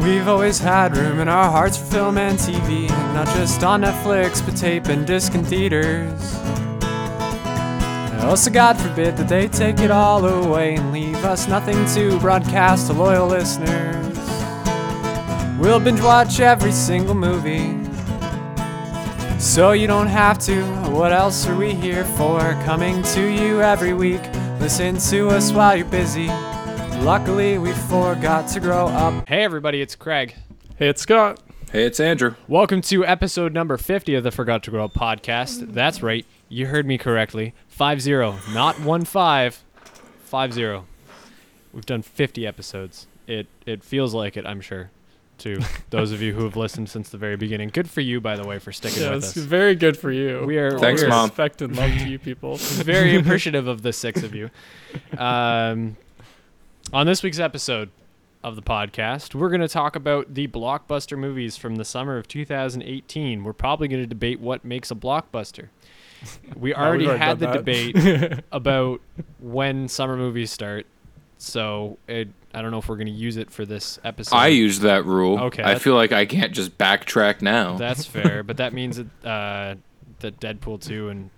We've always had room in our hearts for film and TV, not just on Netflix, but tape and disc and theaters. Also, God forbid that they take it all away and leave us nothing to broadcast to loyal listeners. We'll binge watch every single movie. So you don't have to. What else are we here for? Coming to you every week. Listen to us while you're busy. Luckily, we forgot to grow up. Hey, everybody, it's Craig. Hey, it's Scott. Hey, it's Andrew. Welcome to episode number 50 of the Forgot to Grow Up podcast. That's right, you heard me correctly. 5 0, not 1 5. 5 0. We've done 50 episodes. It, it feels like it, I'm sure, to those of you who have listened since the very beginning. Good for you, by the way, for sticking Yeah, with it's us. very good for you. We are, Thanks, we are Mom. Respect and love to you people. very appreciative of the six of you. Um, on this week's episode of the podcast, we're going to talk about the blockbuster movies from the summer of 2018. We're probably going to debate what makes a blockbuster. We already we've already had the that. debate about when summer movies start, so it, I don't know if we're going to use it for this episode. I used that rule. Okay, I feel like I can't just backtrack now. That's fair, but that means that uh, that Deadpool 2 and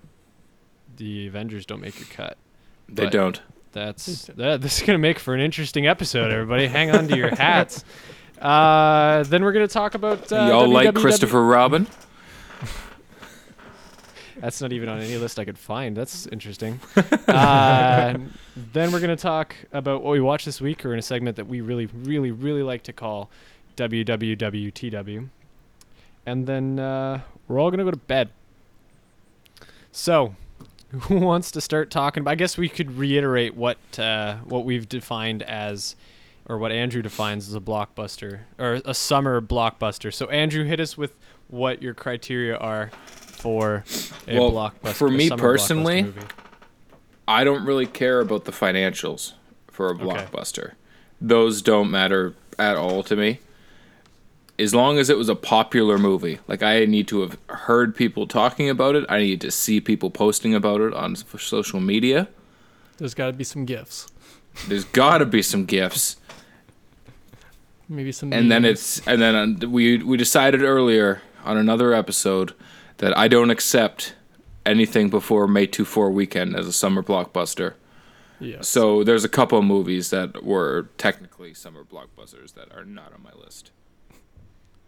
the Avengers don't make your cut. they but- don't. That's that, this is gonna make for an interesting episode. Everybody, hang on to your hats. Uh, then we're gonna talk about uh, Y'all like Christopher Robin? That's not even on any list I could find. That's interesting. uh, then we're gonna talk about what we watched this week, or in a segment that we really, really, really like to call WWWTW. And then uh, we're all gonna go to bed. So, who wants to start talking? But I guess we could reiterate what uh, what we've defined as, or what Andrew defines as a blockbuster or a summer blockbuster. So, Andrew, hit us with what your criteria are for a Well, blockbuster. for me personally. I don't really care about the financials for a Okay. blockbuster. Those don't matter at all to me. As long as it was a popular movie, like I need to have heard people talking about it, I need to see people posting about it on social media. There's got to be some gifts. There's got to be some gifts. Maybe some. and then it's and then uh, we we decided earlier on another episode that I don't accept anything before May 24 weekend as a summer blockbuster. Yes. So there's a couple of movies that were technically summer blockbusters that are not on my list.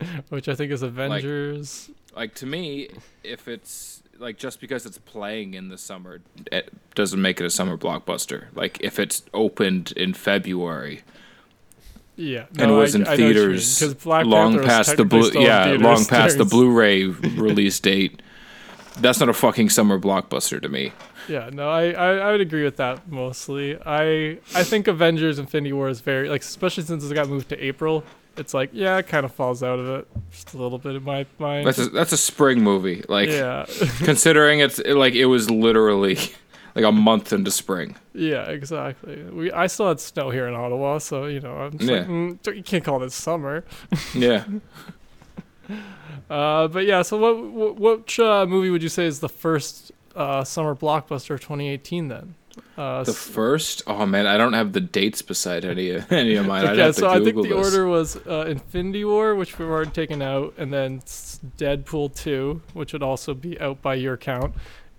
which I think is Avengers. Like to me, if it's like just because it's playing in the summer, it doesn't make it a summer blockbuster. Like if it's opened in February yeah. and no, was I- in I know what you mean, theaters long past the blue yeah long past the Blu-ray release date. That's not a fucking summer blockbuster to me. Yeah, no, I, I, I would agree with that mostly. I I think Avengers Infinity War is very like especially since it got moved to April. It's like yeah, it kind of falls out of it just a little bit in my mind. That's a, that's a spring movie. Like yeah, considering it's like it was literally like a month into spring. yeah, exactly. We I still had snow here in Ottawa, so you know I'm just Yeah. like mm, you can't call this summer. Yeah. Uh, but yeah, so what what which uh, movie would you say is the first uh, summer blockbuster of 2018 then? Uh, The first, oh man, I don't have the dates beside any any of mine. I'd Okay, have to so I think the this. order was uh, Infinity War, which we've already taken out, and then Deadpool 2, which would also be out by your count,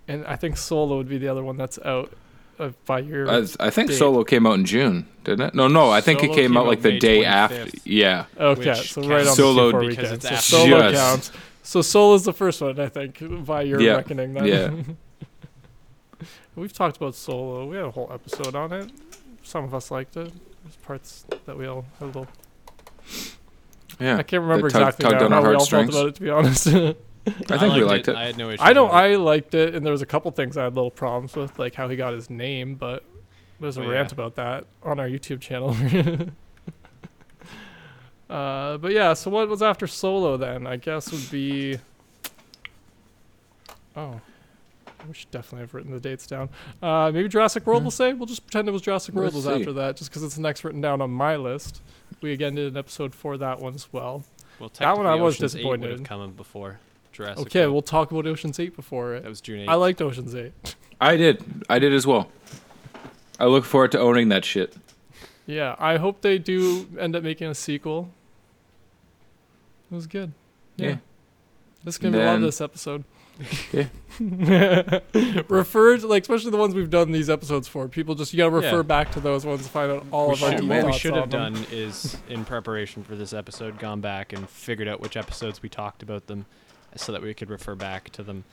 and I think Solo would be the other one that's out uh, by your. I, I think date. Solo came out in June, didn't it? No, no, I think Solo it came, came out out like the day 25th. after. Yeah, okay, so right on counts the Solo Q4 because weekend. it's So Solo Yes. counts. So Solo's the first one, I think, by your Yeah, reckoning. Then. yeah. We've talked about Solo. We had a whole episode on it. Some of us liked it. There's parts that we all had a little. yeah. I can't remember tug- exactly tugged now how we all felt about it, to be honest. I think we liked it. I had no issue. I don't. with it. I liked it, and there was a couple things I had little problems with, like how he got his name. But there's a Oh, rant yeah. about that on our YouTube channel. uh, but yeah, so what was after Solo then? I guess would be. Oh, we should definitely have written the dates down. Uh, maybe Jurassic World. We'll say we'll just pretend it was Jurassic World Let's was after that, just because it's the next written down on my list. We again did an episode for that one as well. Well, That one I technically was Ocean's 8 would disappointed. have come before Jurassic. Okay, World. we'll talk about Ocean's Eight before it. that was June 8th. I liked Ocean's Eight. I did. I did as well. I look forward to owning that shit. Yeah, I hope they do end up making a sequel. It was good. Yeah. Yeah. This is gonna be a lot of this episode. Yeah. refer to like especially the ones we've done these episodes for. People just you gotta refer Yeah. back to those ones to find out all we of our should, deep what we should on have them. done is, in preparation for this episode, gone back and figured out which episodes we talked about them, so that we could refer back to them.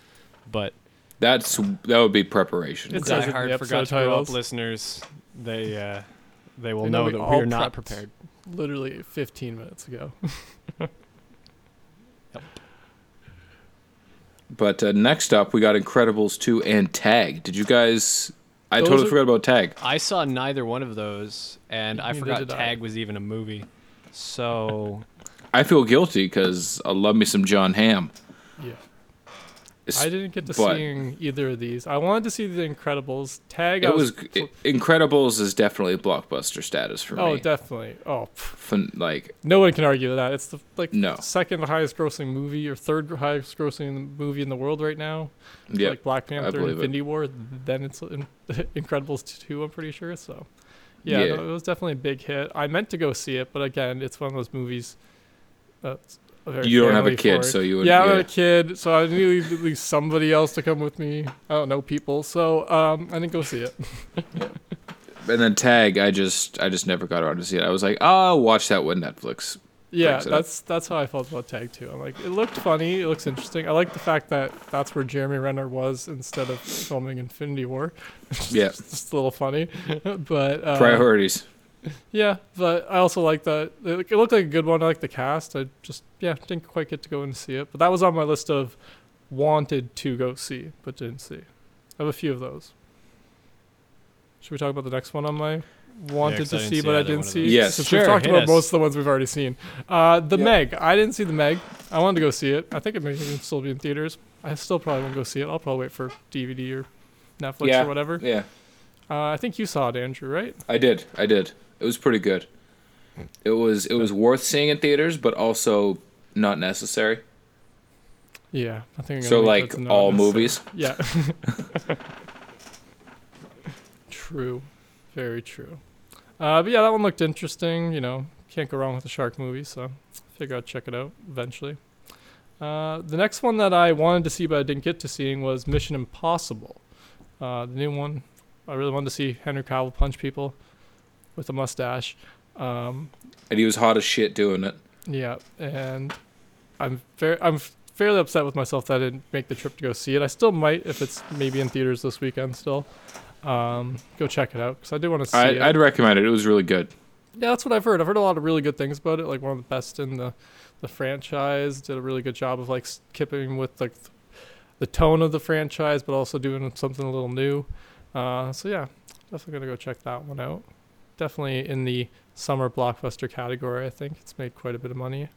But That's that would be preparation. It's says it in the diehard episode forgot to grow up listeners, they uh, they will They know know we that we all are not prepared. Literally 15 minutes ago. But uh, next up, we got Incredibles 2 and Tag. Did you guys? I Those totally are- forgot about Tag. I saw neither one of those, and I Neither forgot did I. Tag was even a movie. So I feel guilty because I love me some Jon Hamm. Yeah. I didn't get to but- seeing either of these. I wanted to see the Incredibles. Tag. I It was was. it, Incredibles is definitely blockbuster status for oh, me. Oh, definitely. Oh, Fun, like no one can argue with that. It's the like No. second highest grossing movie or third highest grossing movie in the world right now. yeah, Like Black Panther, it. Infinity War. Then it's in, Incredibles two. I'm pretty sure. So, yeah, Yeah. no, it was definitely a big hit. I meant to go see it, but again, it's one of those movies. Very you don't have a kid, so you would. yeah, I'm a kid, so I need at least somebody else to come with me. I don't know people, so um, I didn't go see it. And then Tag, I just I just never got around to see it. I was like, oh, I'll watch that when Netflix. Yeah, that's that's how I felt about Tag too. I'm like, it looked funny, it looks interesting. I like the fact that that's where Jeremy Renner was instead of filming Infinity War. Yeah, Just a little funny, but uh, priorities. Yeah, but I also like that. It, it looked like a good one. I like the cast. I just yeah didn't quite get to go and see it, but that was on my list of wanted to go see but didn't see. I have a few of those. Should we talk about the next one on my wanted 'cause to see see but I didn't one see? those. Yes. since Sure, we've talked hit about us. most of the ones we've already seen. Uh, the Yeah. Meg. I didn't see the Meg. I wanted to go see it. I think it may even still be in theaters. I still probably won't go see it. I'll probably wait for DVD or Netflix Yeah. or whatever. Yeah, Uh, I think you saw it, Andrew, right? I did. I did. It was pretty good. It was it was worth seeing in theaters, but also not necessary. Yeah, I think. I'm So like all movies. Yeah. true. Very true. Uh, but yeah, that one looked interesting. You know, can't go wrong with a shark movie, so figure I'd check it out eventually. Uh, the next one that I wanted to see but I didn't get to seeing was Mission Impossible. Uh, the new one. I really wanted to see Henry Cavill punch people with a mustache. Um, And he was hot as shit doing it. yeah, and I'm very I'm fairly upset with myself that I didn't make the trip to go see it. I still might if it's maybe in theaters this weekend still. Um, go check it out because I do want to see I, it. I'd recommend it. It was really good. yeah, that's what I've heard. I've heard a lot of really good things about it. Like one of the best in the the franchise. Did a really good job of like skipping with like th- the tone of the franchise, but also doing something a little new. Uh, so yeah, definitely gonna go check that one out. Definitely in the summer blockbuster category. I think it's made quite a bit of money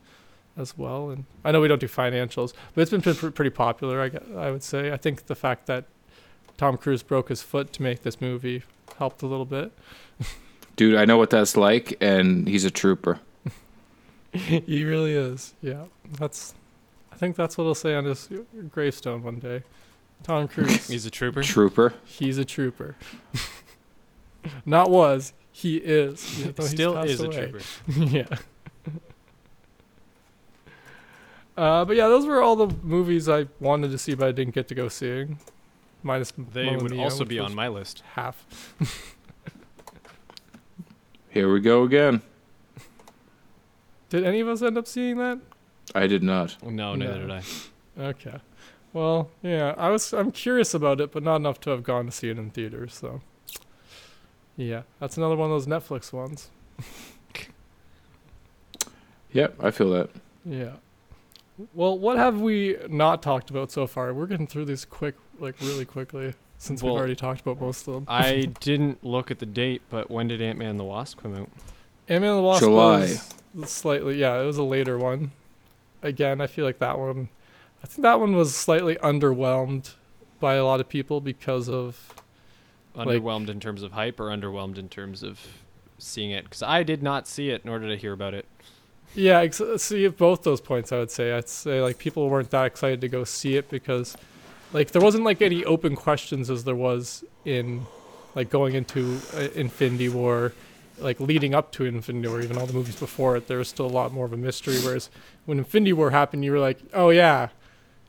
as well. And I know we don't do financials, but it's been pre- pretty popular. I, gue- I would say. I think the fact that Tom Cruise broke his foot to make this movie helped a little bit. Dude, I know what that's like, and he's a trooper. he really is. Yeah, that's. I think that's what he'll say on his gravestone one day. Tom Cruise. He's a trooper. Trooper. he's a trooper. Not was. He is. even Still passed is a away. trooper. yeah. Uh, but yeah, those were all the movies I wanted to see, but I didn't get to go seeing. Minus They Mamma would Mia, also be on my list. half. Here we go again. Did any of us end up seeing that? I did not. No, neither No. did I. Okay. Well, yeah, I was I'm curious about it, but not enough to have gone to see it in theaters, so yeah, that's another one of those Netflix ones. Yep, I feel that. Yeah. Well, what have we not talked about so far? We're getting through these quick, like really quickly, since Well, we've already talked about most of them. I didn't look at the date, but when did Ant Man and the Wasp come out? Ant-Man and the Wasp July. was slightly, yeah, it was a later one. Again, I feel like that one, I think that one was slightly underwhelmed by a lot of people because of Like- Underwhelmed in terms of hype or underwhelmed in terms of seeing it? Because I did not see it, nor did I hear about it. Yeah, ex- see both those points. I would say I'd say like people weren't that excited to go see it because, like, there wasn't like any open questions as there was in, like, going into uh, Infinity War, like leading up to Infinity War, even all the movies before it, there was still a lot more of a mystery. Whereas when Infinity War happened, you were like, oh yeah,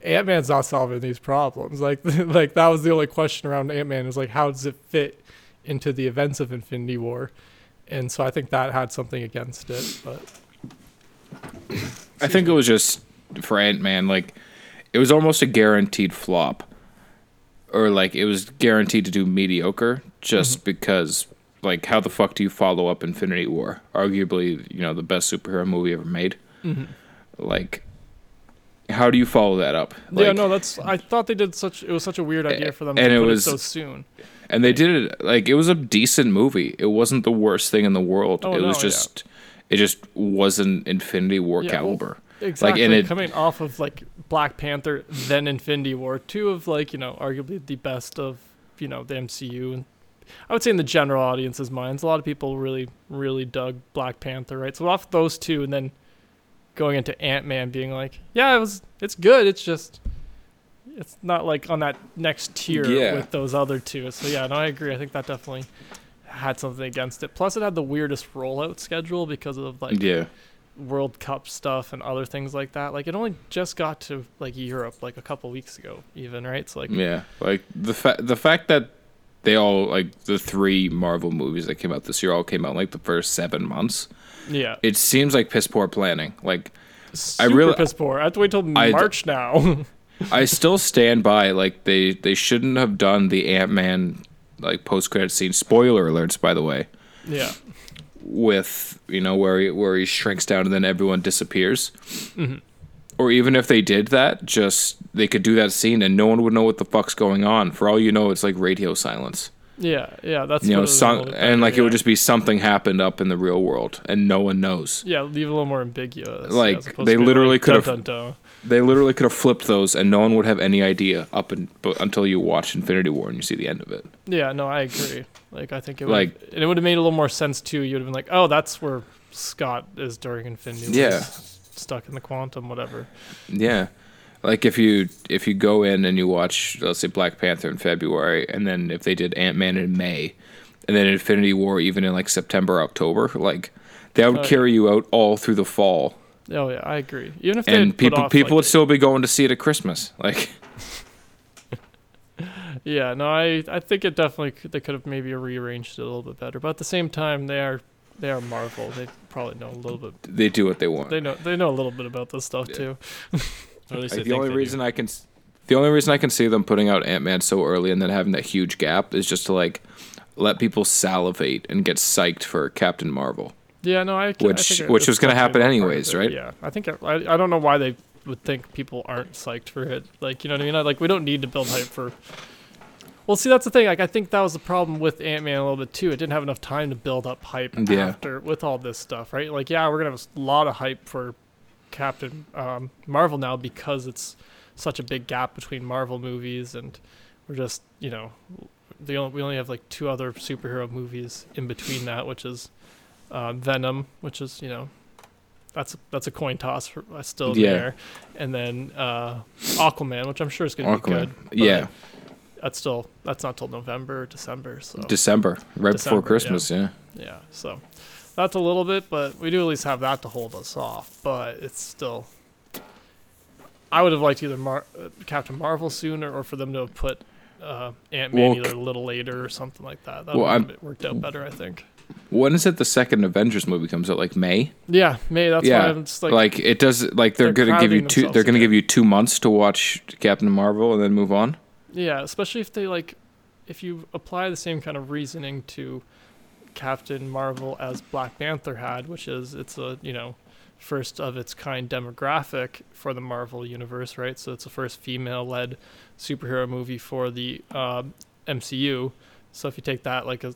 Ant Man's not solving these problems. Like like that was the only question around Ant Man is like how does it fit into the events of Infinity War, and so I think that had something against it. But I think it was just for Ant Man, like it was almost a guaranteed flop, or like it was guaranteed to do mediocre, just mm-hmm. because like how the fuck do you follow up Infinity War? Arguably, you know, the best superhero movie ever made. Mm-hmm. Like, how do you follow that up? yeah, Like, no, that's I thought they did such it was such a weird idea for them and to it was- it so soon. and they did it like it was a decent movie. It wasn't the worst thing in the world. Oh, it was no, yeah. just, it just wasn't Infinity War Yeah, well, caliber. Exactly. and it- coming off of like Black Panther, then Infinity War, two of like you know arguably the best of you know the MCU, and I would say in the general audience's minds, a lot of people really really dug Black Panther, right? So off those two, and then going into Ant Man, being like, yeah, it was it's good, it's just it's not like on that next tier Yeah. with those other two. So yeah, no, I agree. I think that definitely had something against it. Plus, it had the weirdest rollout schedule because of like yeah. World Cup stuff and other things like that. Like it only just got to like Europe like a couple weeks ago, even right. So like Yeah, like the fa- the fact that they all like the three Marvel movies that came out this year all came out in, like the first seven months. Yeah, It seems like piss poor planning. Like super really- piss poor. I have to wait till I March now. I still stand by like they they shouldn't have done the Ant Man like post credit scene. Spoiler alerts, by the way, yeah, with you know where he where he shrinks down and then everyone disappears. Mhm. Or even if they did that, just they could do that scene and no one would know what the fuck's going on. For all you know, it's like radio silence. Yeah, yeah. That's you know, what it was a some, and like better, it would just be something happened up in the real world and no one knows. yeah, leave it a little more ambiguous. Like, opposed they literally like, could have- dun, dun, dun. They literally could have flipped those and no one would have any idea up and but until you watch Infinity War and you see the end of it. Yeah, no, I agree. Like I think it would Like- and it would have made a little more sense too. You'd have been like, oh, that's where Scott is during Infinity. War. Yeah. Stuck in the quantum, whatever. Yeah. Like if you if you go in and you watch let's say Black Panther in February and then if they did Ant Man in May and then Infinity War even in like September, October, like that would Oh, yeah. carry you out all through the fall. Oh yeah, I agree. Even if And people off, people like, would still be going to see it at Christmas. Like Yeah, no, I I think it definitely could, they could have maybe rearranged it a little bit better. But at the same time, they are they are Marvel. They probably know a little bit. they do what they want. They know they know a little bit about this stuff Yeah. too. Or at least Like, I the only they do. reason I can, the only reason I can see them putting out Ant Man so early and then having that huge gap is just to like let people salivate and get psyched for Captain Marvel. Yeah, no, I. I Which- think which was gonna happen anyways, right? Yeah, I think I, I don't know why they would think people aren't psyched for it. Like you know what I mean? I- Like we don't need to build hype for. Well, see, that's the thing. Like, I think that was the problem with Ant Man a little bit too. It didn't have enough time to build up hype Yeah. after with all this stuff, right? Like, yeah, we're gonna have a lot of hype for Captain um, Marvel now because it's such a big gap between Marvel movies, and we're just, you know, the only, we only have like two other superhero movies in between that, which is uh, Venom, which is you know, that's that's a coin toss for uh, still Yeah. there, and then uh, Aquaman, which I'm sure is gonna be good. Yeah, that's still that's not till November December, so December, right December, before Christmas. Yeah. yeah, so that's a little bit, but we do at least have that to hold us off. But it's still, I would have liked either Mar- uh, Captain Marvel sooner, or for them to have put uh, Ant Man Well, either a little later or something like that. That Well, would have worked out better, I think. When is it the second Avengers movie comes out? Like May? Yeah, May. That's yeah. why just like, Like, it does. Like they're, they're gonna give you two. They're gonna again. give you two months to watch Captain Marvel and then move on. Yeah, especially if they like, if you apply the same kind of reasoning to Captain Marvel as Black Panther had, which is it's a you know first of its kind demographic for the Marvel universe, right? So it's the first female-led superhero movie for the um MCU. So if you take that like a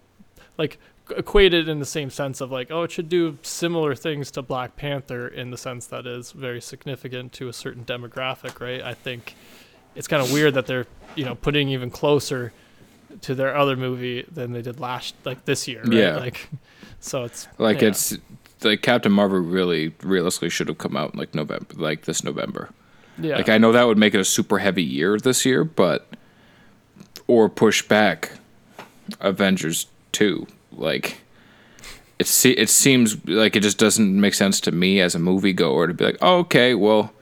like equate it in the same sense of like oh it should do similar things to Black Panther in the sense that is very significant to a certain demographic, right? I think it's kind of weird that they're you know putting even closer to their other movie than they did last like this year right? Yeah. like so it's Like yeah. it's like Captain Marvel really realistically should have come out in like November, like this November. yeah Like I know that would make it a super heavy year this year, but or push back Avengers two. Like it se- it seems like it just doesn't make sense to me as a moviegoer to be like, oh, okay, well,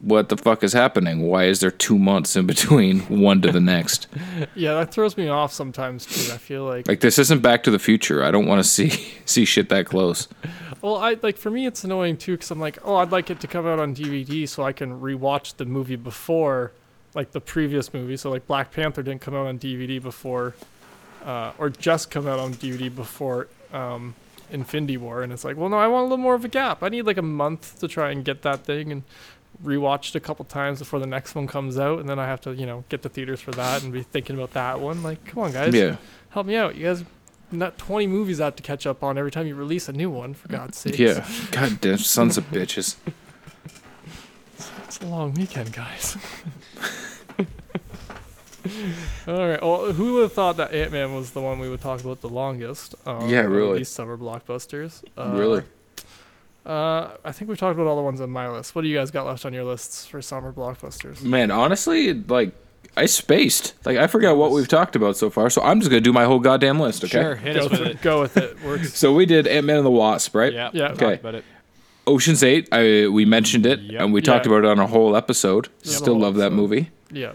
what the fuck is happening? Why is there two months in between one to the next? Yeah, that throws me off sometimes too. I feel like, Like this isn't Back to the Future. I don't want to see see shit that close. well, I like for me it's annoying too because I'm like, oh, I'd like it to come out on DVD so I can rewatch the movie before, like the previous movie. So like Black Panther didn't come out on DVD before, uh, or just come out on DVD before um, Infinity War, and it's like, well, no, I want a little more of a gap. I need like a month to try and get that thing and rewatch it a couple times before the next one comes out, and then I have to, you know, get the theaters for that and be thinking about that one. Like, come on, guys, Yeah, help me out. You guys, not 20 movies out to catch up on every time you release a new one. For God's sake, yeah. God damn, sons of bitches. it's a long weekend, guys. All right. Well, who would have thought that Ant Man was the one we would talk about the longest? Um, Yeah, really. These summer blockbusters. Uh, really? Uh, I think we've talked about all the ones on my list. What do you guys got left on your lists for summer blockbusters? Man, honestly, like I spaced. Like I forgot what we've talked about so far, so I'm just gonna do my whole goddamn list. Okay. Sure, hit Go, us with it. go with it. Works. So we did Ant Man and the Wasp, right? Yeah, Yeah. Okay. about it. Ocean's Eight. I we mentioned it Yep. and we talked Yeah. about it on a whole episode. Yeah, the Still whole love that movie. Yeah,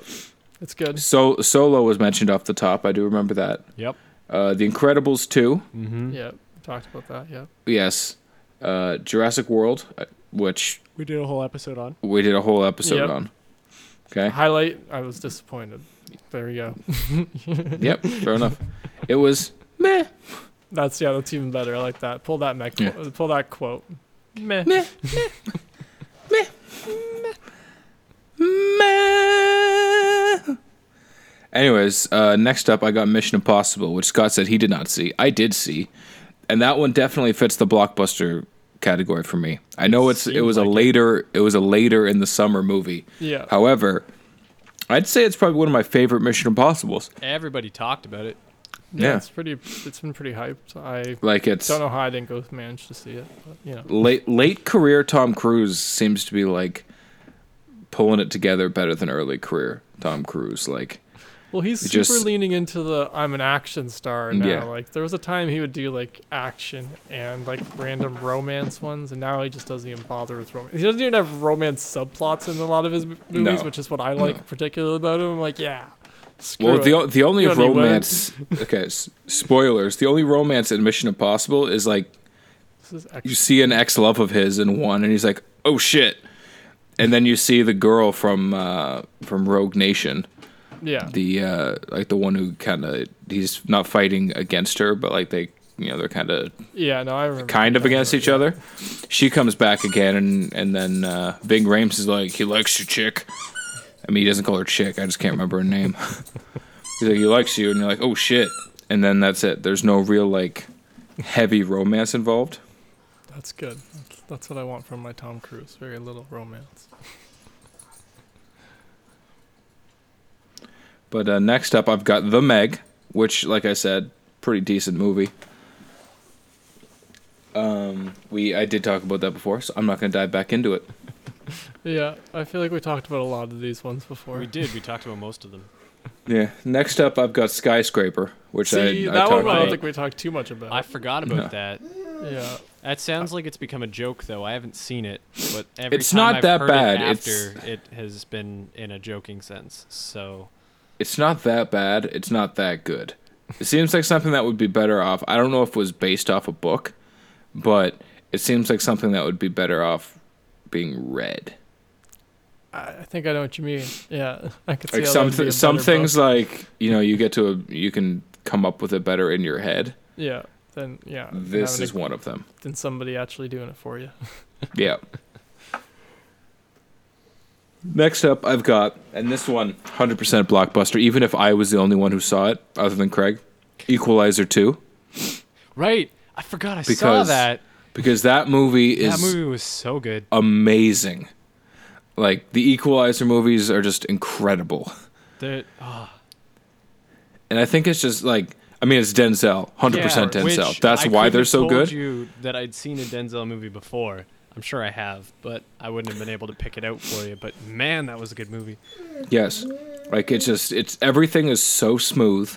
it's good. So Solo was mentioned off the top. I do remember that. Yep. Uh, the Incredibles two. Mm-hmm. Yeah, talked about that. Yeah. Yes. Uh, Jurassic World, uh, which We did a whole episode on. we did a whole episode Yep. on. Okay. Highlight. I was disappointed. There we go. yep. Fair enough. It was meh. That's yeah. That's even better. I like that. Pull that mech. Yeah. Pull that quote. Meh. Meh. Meh. Meh. Anyways, uh, next up, I got Mission Impossible, which Scott said he did not see. I did see, and that one definitely fits the blockbuster category for me. I know it's it Seemed was a like it. later it was a later in the summer movie. Yeah. However, I'd say it's probably one of my favorite Mission Impossibles. Everybody talked about it. yeah. yeah. It's pretty. It's been pretty hyped. I Like it's don't know how I didn't go manage to see it, but you know. late late career Tom Cruise seems to be like pulling it together better than early career Tom Cruise. Like Well, he's super just- leaning into the I'm an action star now. Yeah. Like there was a time he would do like action and like random romance ones, and now he just doesn't even bother with romance. He doesn't even have romance subplots in a lot of his movies, No. which is what I like particularly about him. I'm like, yeah. Screw well, the o- the only You women. romance. okay, s- spoilers. The only romance in Mission Impossible is like This is you see an ex love of his in one, and he's like, "Oh shit," and then you see the girl from uh, from Rogue Nation, yeah. the uh, like the one who kind of he's not fighting against her, but like they you know they're kind of Yeah, no, I remember. kind of against each other. She comes back again, and and then uh, Ving Rhames is like, he likes your chick. I mean, he doesn't call her chick. I just can't remember her name. He's like, he likes you, and you're like, oh shit. And then that's it. There's no real like heavy romance involved. That's good. That's, that's what I want from my Tom Cruise. Very little romance. But uh, next up, I've got The Meg, which, like I said, pretty decent movie. Um, we I did talk about that before, so I'm not gonna dive back into it. Yeah, I feel like we talked about a lot of these ones before. We did. We talked about most of them. Yeah. Next up, I've got Skyscraper, which See, I, I that talked one I don't think we talked too much about. I forgot about No. that. yeah. That sounds like it's become a joke, though. I haven't seen it, but every It's time not I've that heard bad. It It's- after it has been in a joking sense. So it's not that bad. It's not that good. It seems like something that would be better off. I don't know if it was based off a book, but it seems like something that would be better off being read. I think I know what you mean. Yeah, I could see Like how some that would be a th- some things book. like you know you get to a, you can come up with it better in your head. Yeah, then yeah. This is to- one of them. Than somebody actually doing it for you. Yeah. Next up, I've got, and this one, 100% blockbuster, even if I was the only one who saw it, other than Craig, Equalizer 2. right, I forgot I saw that. Because that movie is That movie was so good. amazing. Like, the Equalizer movies are just incredible. Oh, And I think it's just like, I mean, it's Denzel, 100% Denzel. That's I why they're so told good. You that I'd seen a Denzel movie before. I'm sure I have, but I wouldn't have been able to pick it out for you. But man, that was a good movie. Yes. Like it's just it's everything is so smooth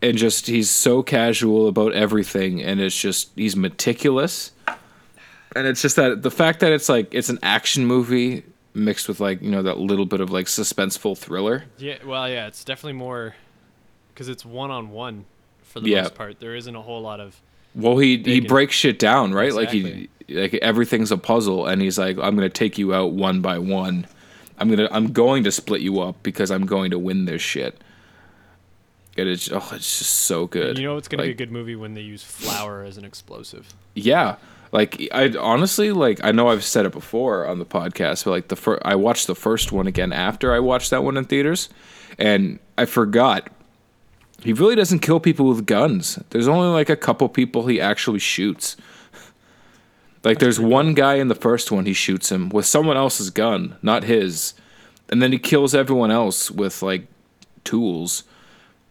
and just he's so casual about everything and it's just he's meticulous and it's just that the fact that it's like it's an action movie mixed with like you know that little bit of like suspenseful thriller Yeah, well, yeah, it's definitely more because it's one on one for the Yeah. most part. There isn't a whole lot of well he he breaks shit down right? Like he like everything's a puzzle and he's like i'm gonna take you out one by one. I'm gonna i'm going to split you up because i'm going to win this shit. And it's oh it's just so good. You know, it's gonna be a good movie when they use flour as an explosive. Yeah. Like I honestly like I know I've said it before on the podcast, but like the fir- I watched the first one again after I watched that one in theaters, and I forgot he really doesn't kill people with guns. There's only like a couple people he actually shoots. Like there's one guy in the first one he shoots him with someone else's gun, not his, and then he kills everyone else with like tools.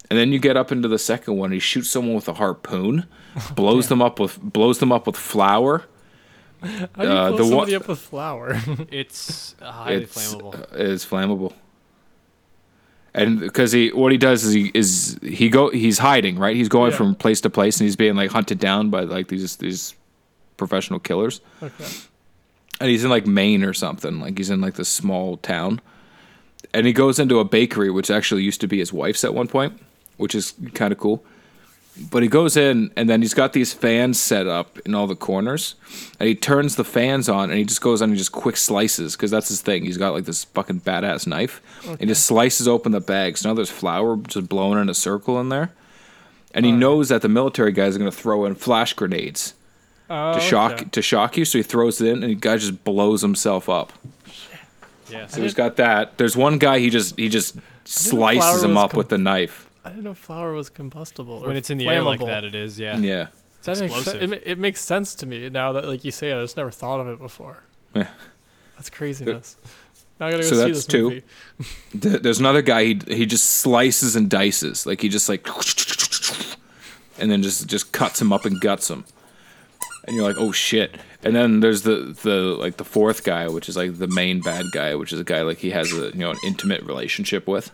And then you get up into the second one, he shoots someone with a harpoon, blows them up with blows them up with flour. How do you Uh, blow the one- somebody up with flour? It's uh, highly it's, flammable. uh, It's flammable. And because he, what he does is he is he go he's hiding right. He's going Yeah. from place to place, and he's being like hunted down by like these these professional killers. okay. and he's in like Maine or something. Like he's in like this small town, and he goes into a bakery, which actually used to be his wife's at one point, which is kind of cool. But he goes in, and then he's got these fans set up in all the corners, and he turns the fans on, and he just goes on and just quick slices because that's his thing. He's got like this fucking badass knife, and he just slices open the bags. Now there's flour just blowing in a circle in there, and he knows that the military guys are gonna throw in flash grenades Oh, to shock okay. to shock you. So he throws it in, and the guy just blows himself up. Yeah. So he's got that. There's one guy he just he just slices him up com- with the knife. I didn't know flour was combustible. when it's in the air like that, it is. Yeah. Yeah. That makes sen- explosive. it, it makes sense to me now that like you say it. I just never thought of it before. Yeah. That's craziness. Now I gotta go So see that's this two. movie. Th- There's another guy he he just slices and dices. Like he just like and then just just cuts him up and guts him. And you're like, "Oh shit." And then there's the the like the fourth guy, which is like the main bad guy, which is a guy like he has a, you know, an intimate relationship with.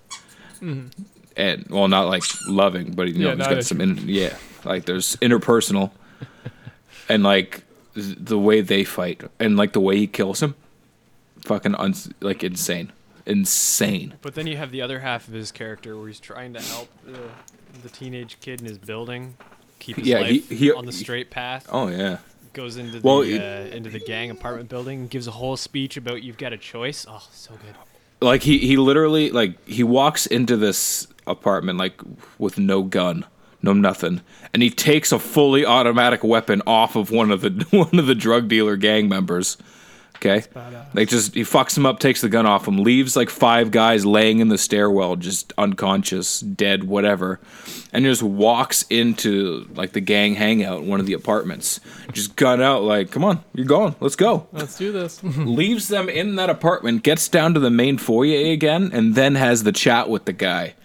Mm-hmm. And well, not like loving, but you know, Yeah, he's no, I got some in, yeah, like there's interpersonal and like th- the way they fight and like the way he kills him fucking uns- like insane. Insane. But then you have the other half of his character where he's trying to help the, the teenage kid in his building keep his Yeah, he- life he- on the straight path. Oh yeah. Goes into the Well, uh, it- into the gang apartment building, and gives a whole speech about you've got a choice. Oh, so good. Like he he literally like he walks into this apartment like with no gun, no nothing, and he takes a fully automatic weapon off of one of the one of the drug dealer gang members. Okay. Like just he fucks him up, takes the gun off him, leaves like five guys laying in the stairwell, just unconscious, dead, whatever, and just walks into like the gang hangout one of the apartments. Just gun out, like, come on, you're going, let's go. Let's do this. leaves them in that apartment, gets down to the main foyer again, and then has the chat with the guy.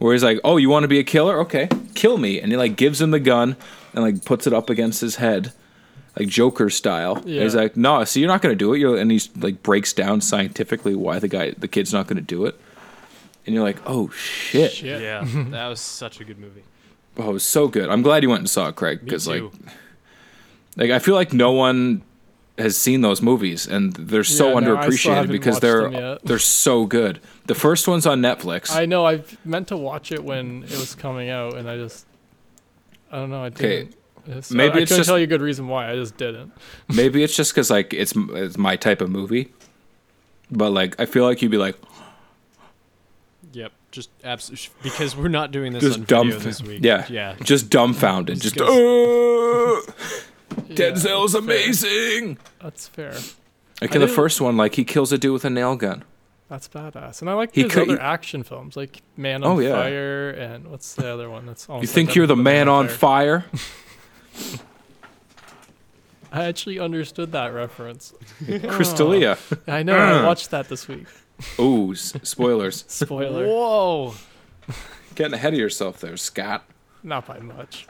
Where he's like, Oh, you want to be a killer? Okay, kill me. And he like gives him the gun and like puts it up against his head. Like Joker style. And he's like, No, so you're not gonna do it. You're and he's like breaks down scientifically why the guy the kid's not gonna do it. And you're like, Oh shit. Shit. Yeah, that was such a good movie. Oh, it was so good. I'm glad you went and saw it, Craig. Because like like I feel like no one has seen those movies and they're so Yeah, no, underappreciated because they're they're so good. The first one's on Netflix. I know. I meant to watch it when it was coming out, and I just, I don't know. I Okay, didn't. It's- maybe I, I it's just- tell you a good reason why. I just didn't. Maybe it's just because like it's it's my type of movie, but like I feel like you'd be like Yep, just absolutely because we're not doing this just on dumb, this week. yeah, yeah. just dumbfounded, Just just. "Uh, Yeah, Denzel's that's fair. amazing. That's fair. Like I in the first one, like he kills a dude with a nail gun. That's badass. And I like He his could- other he- action films, like Man on Oh, yeah. Fire, and what's the other one? That's You think like you're the but man on fire? I actually understood that reference. Crystalia. I know. I watched that this week. Ooh, s- spoilers. Spoiler. Whoa. Getting ahead of yourself there, Scott. Not by much.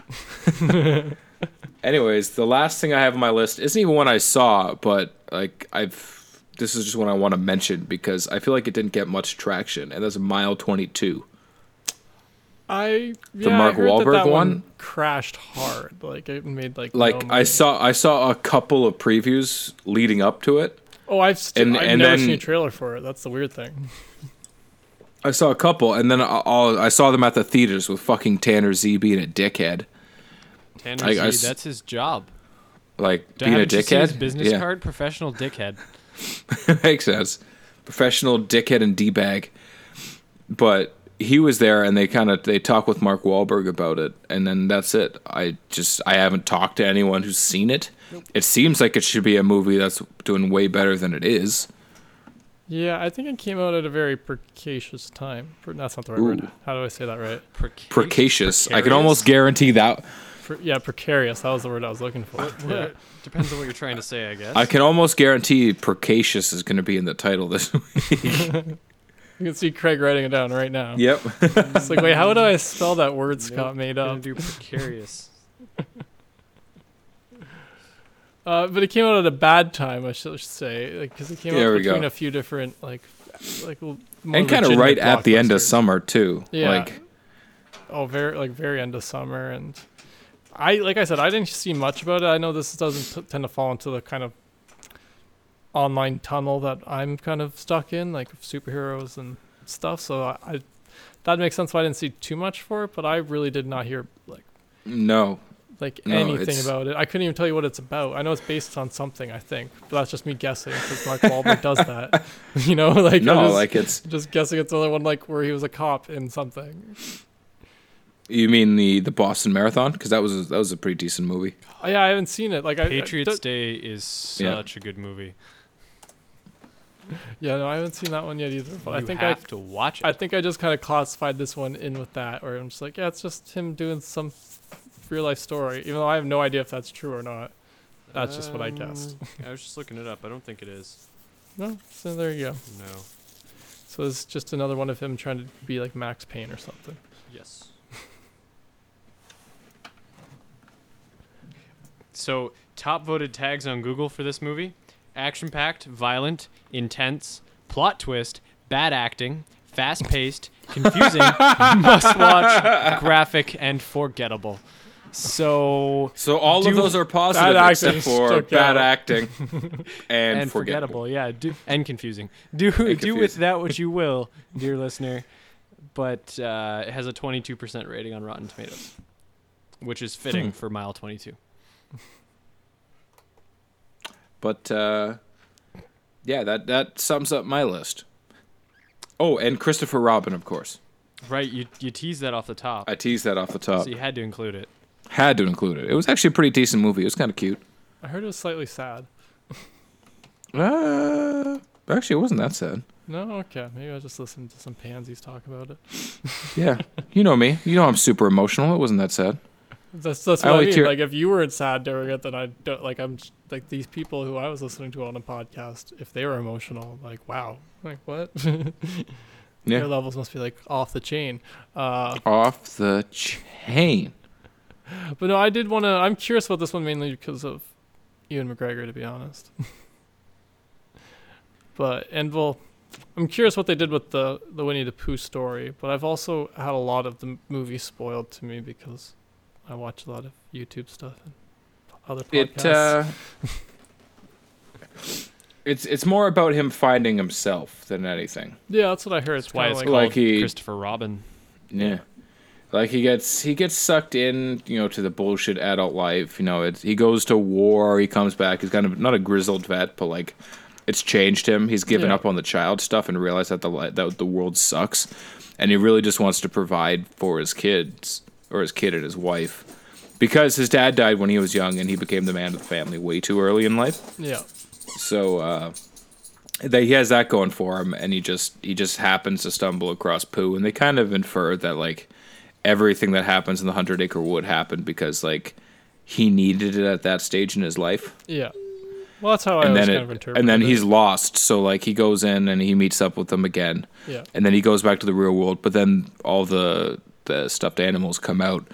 Anyways, the last thing I have on my list isn't even one I saw, but like I've this is just one I want to mention because I feel like it didn't get much traction, and that's Mile Twenty Two. I yeah, the Mark I heard that, Wahlberg that one? crashed hard. Like it made like Like no I saw I saw a couple of previews leading up to it. Oh, I've st- and- I've and never then- seen a trailer for it. That's the weird thing. I saw a couple, and then I, I saw them at the theaters with fucking Tanner Z being a dickhead. Tanner I- Z, I s- that's his job. Like Do- being a haven't you seen dickhead. his business yeah, card? Professional dickhead. makes sense. Professional dickhead and d bag. But he was there, and they kind of they talk with Mark Wahlberg about it, and then that's it. I just I haven't talked to anyone who's seen it. It seems like it should be a movie that's doing way better than it is. Yeah, I think it came out at a very precocious time. Per- That's not the right Ooh. word. How do I say that right? Preca- Precocious. I can almost guarantee that. Pre- yeah, precarious. That was the word I was looking for. yeah. Depends on what you're trying to say, I guess. I can almost guarantee Precocious is going to be in the title this week. You can see Craig writing it down right now. yep. It's like, wait, how do I spell that word Scott Nope, made Gonna up? do precarious. Uh, but it came out at a bad time, I should say, because it came There out we go. between a few different like, like l- more and kind of legitimate right at the end of blockbusters. summer too. Yeah. Like Oh, very like very end of summer, and I like I said, I didn't see much about it. I know this doesn't t- tend to fall into the kind of online tunnel that I'm kind of stuck in, like superheroes and stuff. So I, I that makes sense why I didn't see too much for it, but I really did not hear like no, like No, anything about it. I couldn't even tell you what it's about. I know it's based on something, I think, but that's just me guessing because Mark Wahlberg does that. you know, like no, just, like it's. just guessing it's another one like where he was a cop in something. You mean the the Boston Marathon? Because that was a, that was a pretty decent movie. Oh, yeah, I haven't seen it. Like I, I Patriots Day is Yeah. such a good movie. Yeah, no, I haven't seen that one yet either. But I you think I, have to watch it. I think I just kind of classified this one in with that, where I'm just like, yeah, it's just him doing some real life story, even though I have no idea if that's true or not. That's just what I guessed. Uh, I was just looking it up. I don't think it is. No, so there you go. No. So it's just another one of him trying to be like Max Payne or something. Yes. So, top voted tags on Google for this movie action packed, violent, intense, plot twist, bad acting, fast paced, confusing, must watch, graphic, and forgettable. So, So all Do- of those are positive Bad except acting for bad out. acting and, and forgettable. forgettable. Yeah, do, and confusing. Do do with that what you will, dear listener. But uh, it has a 22% rating on Rotten Tomatoes, which is fitting Hmm. for mile 22. But uh, yeah, that that sums up my list. Oh, and Christopher Robin, of course. Right, you you teased that off the top, I teased that off the top. so you had to include it. Had to include it. It was actually a pretty decent movie. It was kind of cute. I heard it was slightly sad. Uh, actually, it wasn't that sad. No, okay, maybe I was just listening to some pansies talk about it. Yeah, you know me. You know I'm super emotional. It wasn't that sad. That's that's I what I, only mean. Like if you weren't sad during it, then I don't like I'm like these people who I was listening to on a podcast. If they were emotional, like wow, like what? Their Yeah, levels must be like off the chain. Uh, off the chain. but no, I did want to. I'm curious about this one mainly because of Ewan McGregor, to be honest. but and well, I'm curious what they did with the the Winnie the Pooh story. But I've also had a lot of the movie spoiled to me because I watch a lot of YouTube stuff and other podcasts. It uh, it's it's more about him finding himself than anything. Yeah, that's what I heard. It's That's why it's called like, like he- Christopher Robin. Yeah. Like he gets he gets sucked in, you know, to the bullshit adult life. You know, it's he goes to war, he comes back. He's kind of not a grizzled vet, but like it's changed him. He's given Yeah. up on the child stuff and realized that the that the world sucks, and he really just wants to provide for his kids or his kid and his wife, because his dad died when he was young and he became the man of the family way too early in life. yeah, So uh, that he has that going for him, and he just he just happens to stumble across Pooh, and they kind of infer that like everything that happens in the Hundred Acre Wood happened because like he needed it at that stage in his life, yeah. Well, that's how I and always then kind of it, interpret and then it. he's lost. So like he goes in and he meets up with them again, yeah, and then he goes back to the real world. But then all the the stuffed animals come out,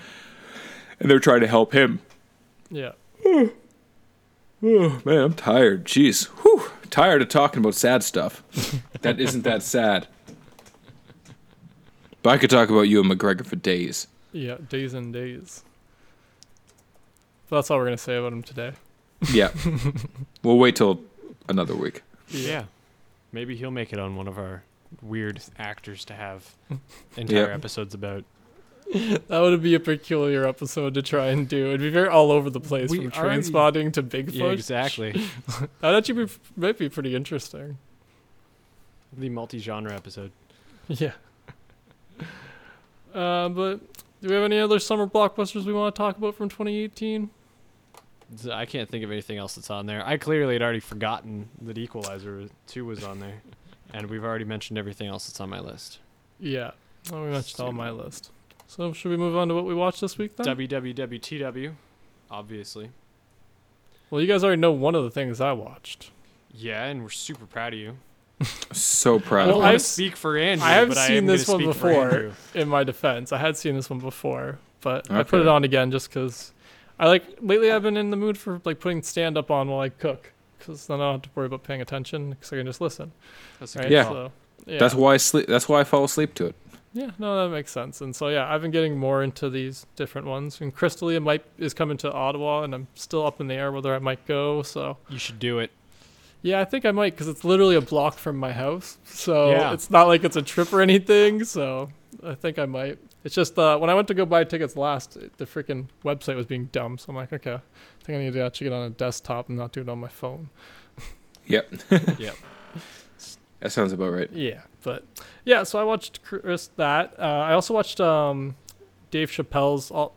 and they're trying to help him. yeah. Oh man, I'm tired. Jeez, whew, tired of talking about sad stuff. that isn't that sad. But I could talk about Ewan McGregor for days. Yeah, days and days. But that's all we're gonna say about him today. Yeah. we'll wait till another week. Yeah. Maybe he'll make it on one of our weird actors to have entire Yep. episodes about. That would be a peculiar episode to try and do. It'd be very all over the place We from Trainspotting to Bigfoot. Yeah, exactly. That'd actually be, might be pretty interesting. the multi-genre episode. Yeah. Uh, but do we have any other summer blockbusters we want to talk about from 2018? I can't think of anything else that's on there. I clearly had already forgotten that Equalizer 2 was on there. And we've already mentioned everything else that's on my list. Yeah. Oh, we mentioned all my list. So should we move on to what we watched this week then? WWWTW, obviously. well, you guys already know one of the things I watched. Yeah, and we're super proud of you. So proud I Well, of want I've to s- speak for Andrew, I have but I seen am this one before. In my defense, I had seen this one before, but I put it on again just because I like lately. I've been in the mood for like putting stand up on while I cook, because then I don't have to worry about paying attention, because I can just listen. That's a Right? Yeah. So, yeah. That's why I sleep. That's why I fall asleep to it. Yeah, no, that makes sense. And so yeah, I've been getting more into these different ones. And Cristela might is coming to Ottawa, and I'm still up in the air whether I might go. So You should do it. yeah, I think I might because it's literally a block from my house. So Yeah. it's not like it's a trip or anything. So I think I might. It's just uh, when I went to go buy tickets last, it- the freaking website was being dumb. So I'm like, okay, I think I need to actually get on a desktop and not do it on my phone. Yep. Yep. That sounds about right. Yeah, but yeah, so I watched Chris that. Uh, I also watched um, Dave Chappelle's all,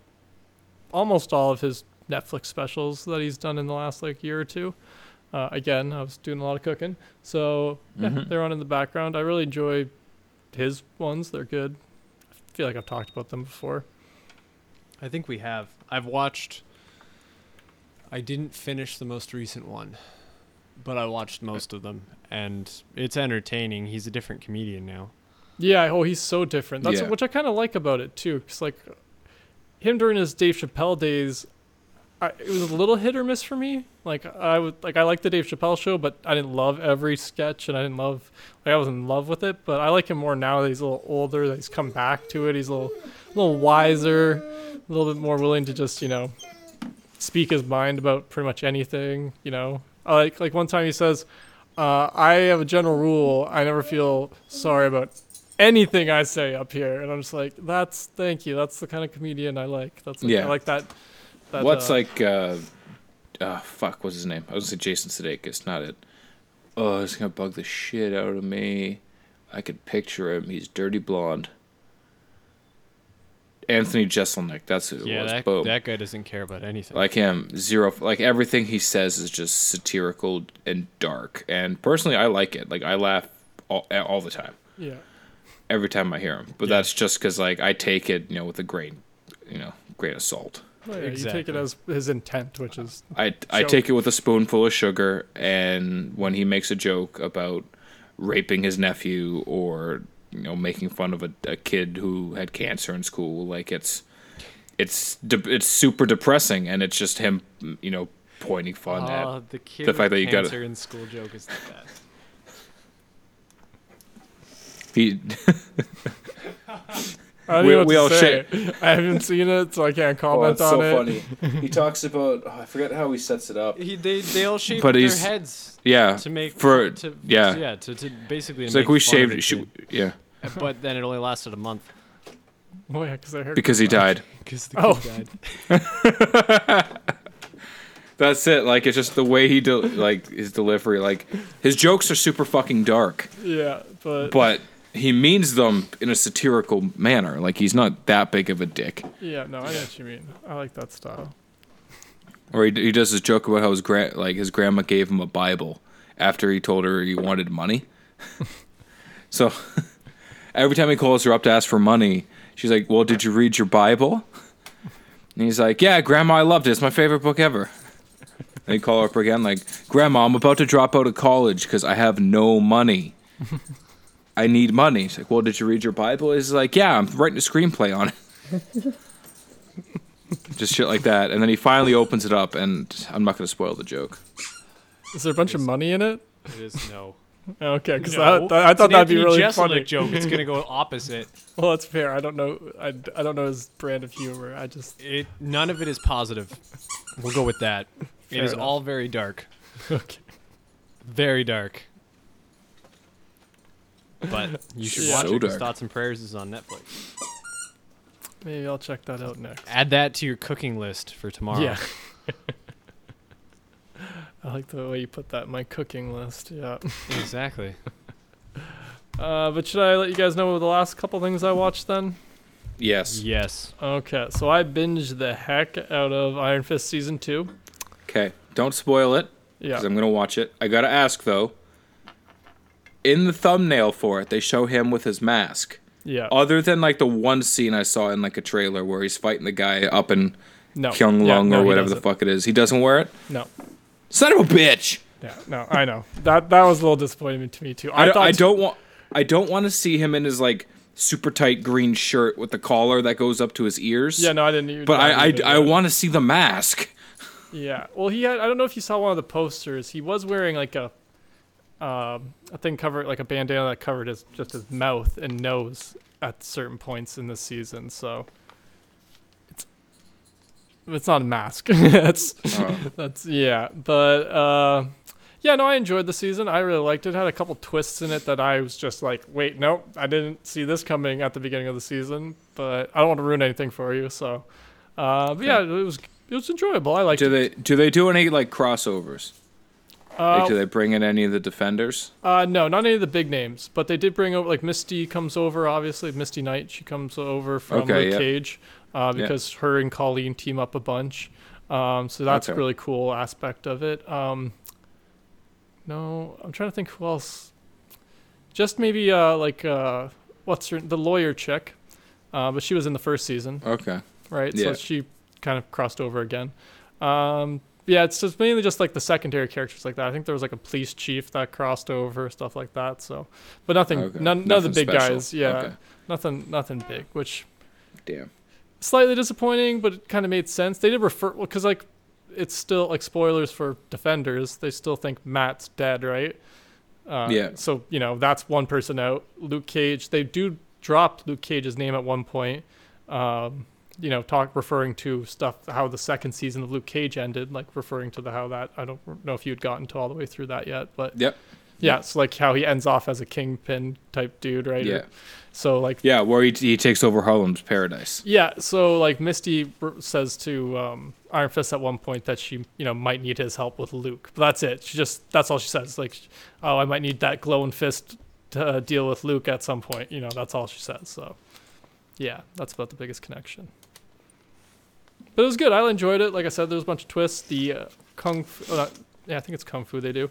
almost all of his Netflix specials that he's done in the last like year or two. Uh, again, I was doing a lot of cooking, so yeah, Mhm. they're on in the background. I really enjoy his ones; they're good. I feel like I've talked about them before. I think we have. I've watched. I didn't finish the most recent one, but I watched most of them, and it's entertaining. He's a different comedian now. Yeah, oh, he's so different. That's Yeah. which I kind of like about it too, because like him during his Dave Chappelle days, I, it was a little hit or miss for me. Like I would like I like the Dave Chappelle show, but I didn't love every sketch, and I didn't love like I was in love with it. But I like him more now that he's a little older, that he's come back to it. He's a little, a little wiser, a little bit more willing to just you know speak his mind about pretty much anything. You know, I like like one time he says. Uh, I have a general rule. I never feel sorry about anything I say up here, and I'm just like, that's thank you. That's the kind of comedian I like. That's like, Yeah. I like that. that What's uh, like? uh uh, fuck, what's his name? I was gonna say Jason Sudeikis, not it. Oh, it's gonna bug the shit out of me. I could picture him. He's dirty blonde. Anthony Jeselnik. That's who it yeah, was. that, Boom. that guy doesn't care about anything. like him, zero. Like everything he says is just satirical and dark. And personally, I like it. Like I laugh all, all the time, yeah, every time I hear him. But Yeah. that's just because like I take it, you know, with a grain, you know, grain of salt. Oh, yeah, you take it as his intent, which is I I Joke. take it with a spoonful of sugar, and when he makes a joke about raping his nephew or you know making fun of a, a kid who had cancer in school, like it's it's de- it's super depressing, and it's just him, you know, pointing fun at. Oh, the kid the fact that you got cancer in school joke is the best. He I don't We- know what we to all say. I haven't seen it, so I can't oh, comment on it. funny. he talks about oh, I forget how he sets it up. He, they they all shaved But their he's- heads Yeah, to make for- to, yeah. yeah to, to basically it's to like make we shaved. the Should, yeah, but then it only lasted a month Oh yeah, because I heard because he died. because the Oh. kid died. That's it. Like it's just the way he do, like his delivery. Like his jokes are super fucking dark. Yeah, but, but he means them in a satirical manner. Like he's not that big of a dick. yeah, no, I know what you mean. I like that style. Or he, he does this joke about how his gra- like his grandma gave him a Bible after he told her he wanted money. so every time he calls her up to ask for money, she's like, "Well, did you read your Bible?" And he's like, "Yeah, Grandma, I loved it. It's my favorite book ever." And he call her up again, like, "Grandma, I'm about to drop out of college because I have no money." I need money. She's like, well, did you read your Bible? He's like, yeah, I'm writing a screenplay on it. Just shit like that. And then he finally opens it up, and I'm not going to spoil the joke. Is there a bunch of money in it? It is no. Okay, because No, I, I thought that'd be really Jeselnik funny. joke. It's gonna go opposite. Well, that's fair. I don't know. I, I don't know his brand of humor. I just It none of it is positive. We'll go with that. it Fair is enough. all very dark. okay. Very dark. But you should Yeah. watch So it 'cause dark. Thoughts and Prayers is on Netflix. Maybe I'll check that out next. Add that to your cooking list for tomorrow. Yeah. I like the way you put that in my cooking list. Yeah. Exactly. Uh, but should I let you guys know the last couple things I watched then? Yes. Yes. Okay, so I binged the heck out of Iron Fist season two. Okay. Don't spoil it Yeah. because I'm gonna watch it. I gotta ask though. In the thumbnail for it, they show him with his mask. Yeah. Other than like the one scene I saw in like a trailer where he's fighting the guy up in no. Kyung Yeah, Lung no, or whatever the fuck it is, he doesn't wear it. No. Son of a bitch! Yeah. No. I know that that was a little disappointing to me too. I, I, don't- thought I don't want. I don't want to see him in his like super tight green shirt with the collar that goes up to his ears. Yeah. No, I didn't. But I I, I want to see the mask. Yeah. Well, he had. I don't know if you saw one of the posters. He was wearing like a, um, a thing covered like a bandana that covered his just his mouth and nose at certain points in the season. So. It's. It's not a mask. that's Oh. that's yeah. But uh, yeah. No, I enjoyed the season. I really liked it. Had a couple twists in it that I was just like, wait, nope, I didn't see this coming at the beginning of the season. But I don't want to ruin anything for you. So. Uh, but yeah, it was it was enjoyable. I liked Do it. they do they do any like crossovers? Uh, Like, do they bring in any of the defenders? uh, no, not any of the big names, but they did bring over like Misty comes over. Obviously, Misty Knight she comes over from Okay, Luke yeah. Cage uh, Yeah. because her and Colleen team up a bunch. Um, so that's a really cool aspect of it. Um, no, I'm trying to think who else. Just maybe uh, like uh, what's her the lawyer chick, uh, but she was in the first season. Okay. right? Yeah. So she kind of crossed over again. Um, yeah, it's just mainly just like the secondary characters like that. I think there was like a police chief that crossed over, stuff like that. So, but nothing, Okay. none, none of the big special. guys. Yeah, Okay. nothing, nothing big. Which Damn. slightly disappointing, but it kind of made sense. They did refer because like it's still like spoilers for Defenders. They still think Matt's dead, right? Uh, Yeah. So you know that's one person out. Luke Cage. They do drop Luke Cage's name at one point. Um, you know, talk referring to stuff how the second season of Luke Cage ended, like referring to the how that I don't know if you'd gotten to all the way through that yet, but Yep. yeah, it's like how he ends off as a kingpin type dude, right? Yeah. So like Yeah, where he, he takes over Harlem's paradise. yeah, so like Misty says to um, Iron Fist at one point that she, you know, might need his help with Luke. But that's it. She just that's all she says. Like, oh, I might need that glowing fist to uh, deal with Luke at some point. You know, that's all she says. So, yeah, that's about the biggest connection. But it was good. I enjoyed it. Like I said, there was a bunch of twists. The uh, kung, fu, uh, yeah, I think it's kung fu they do.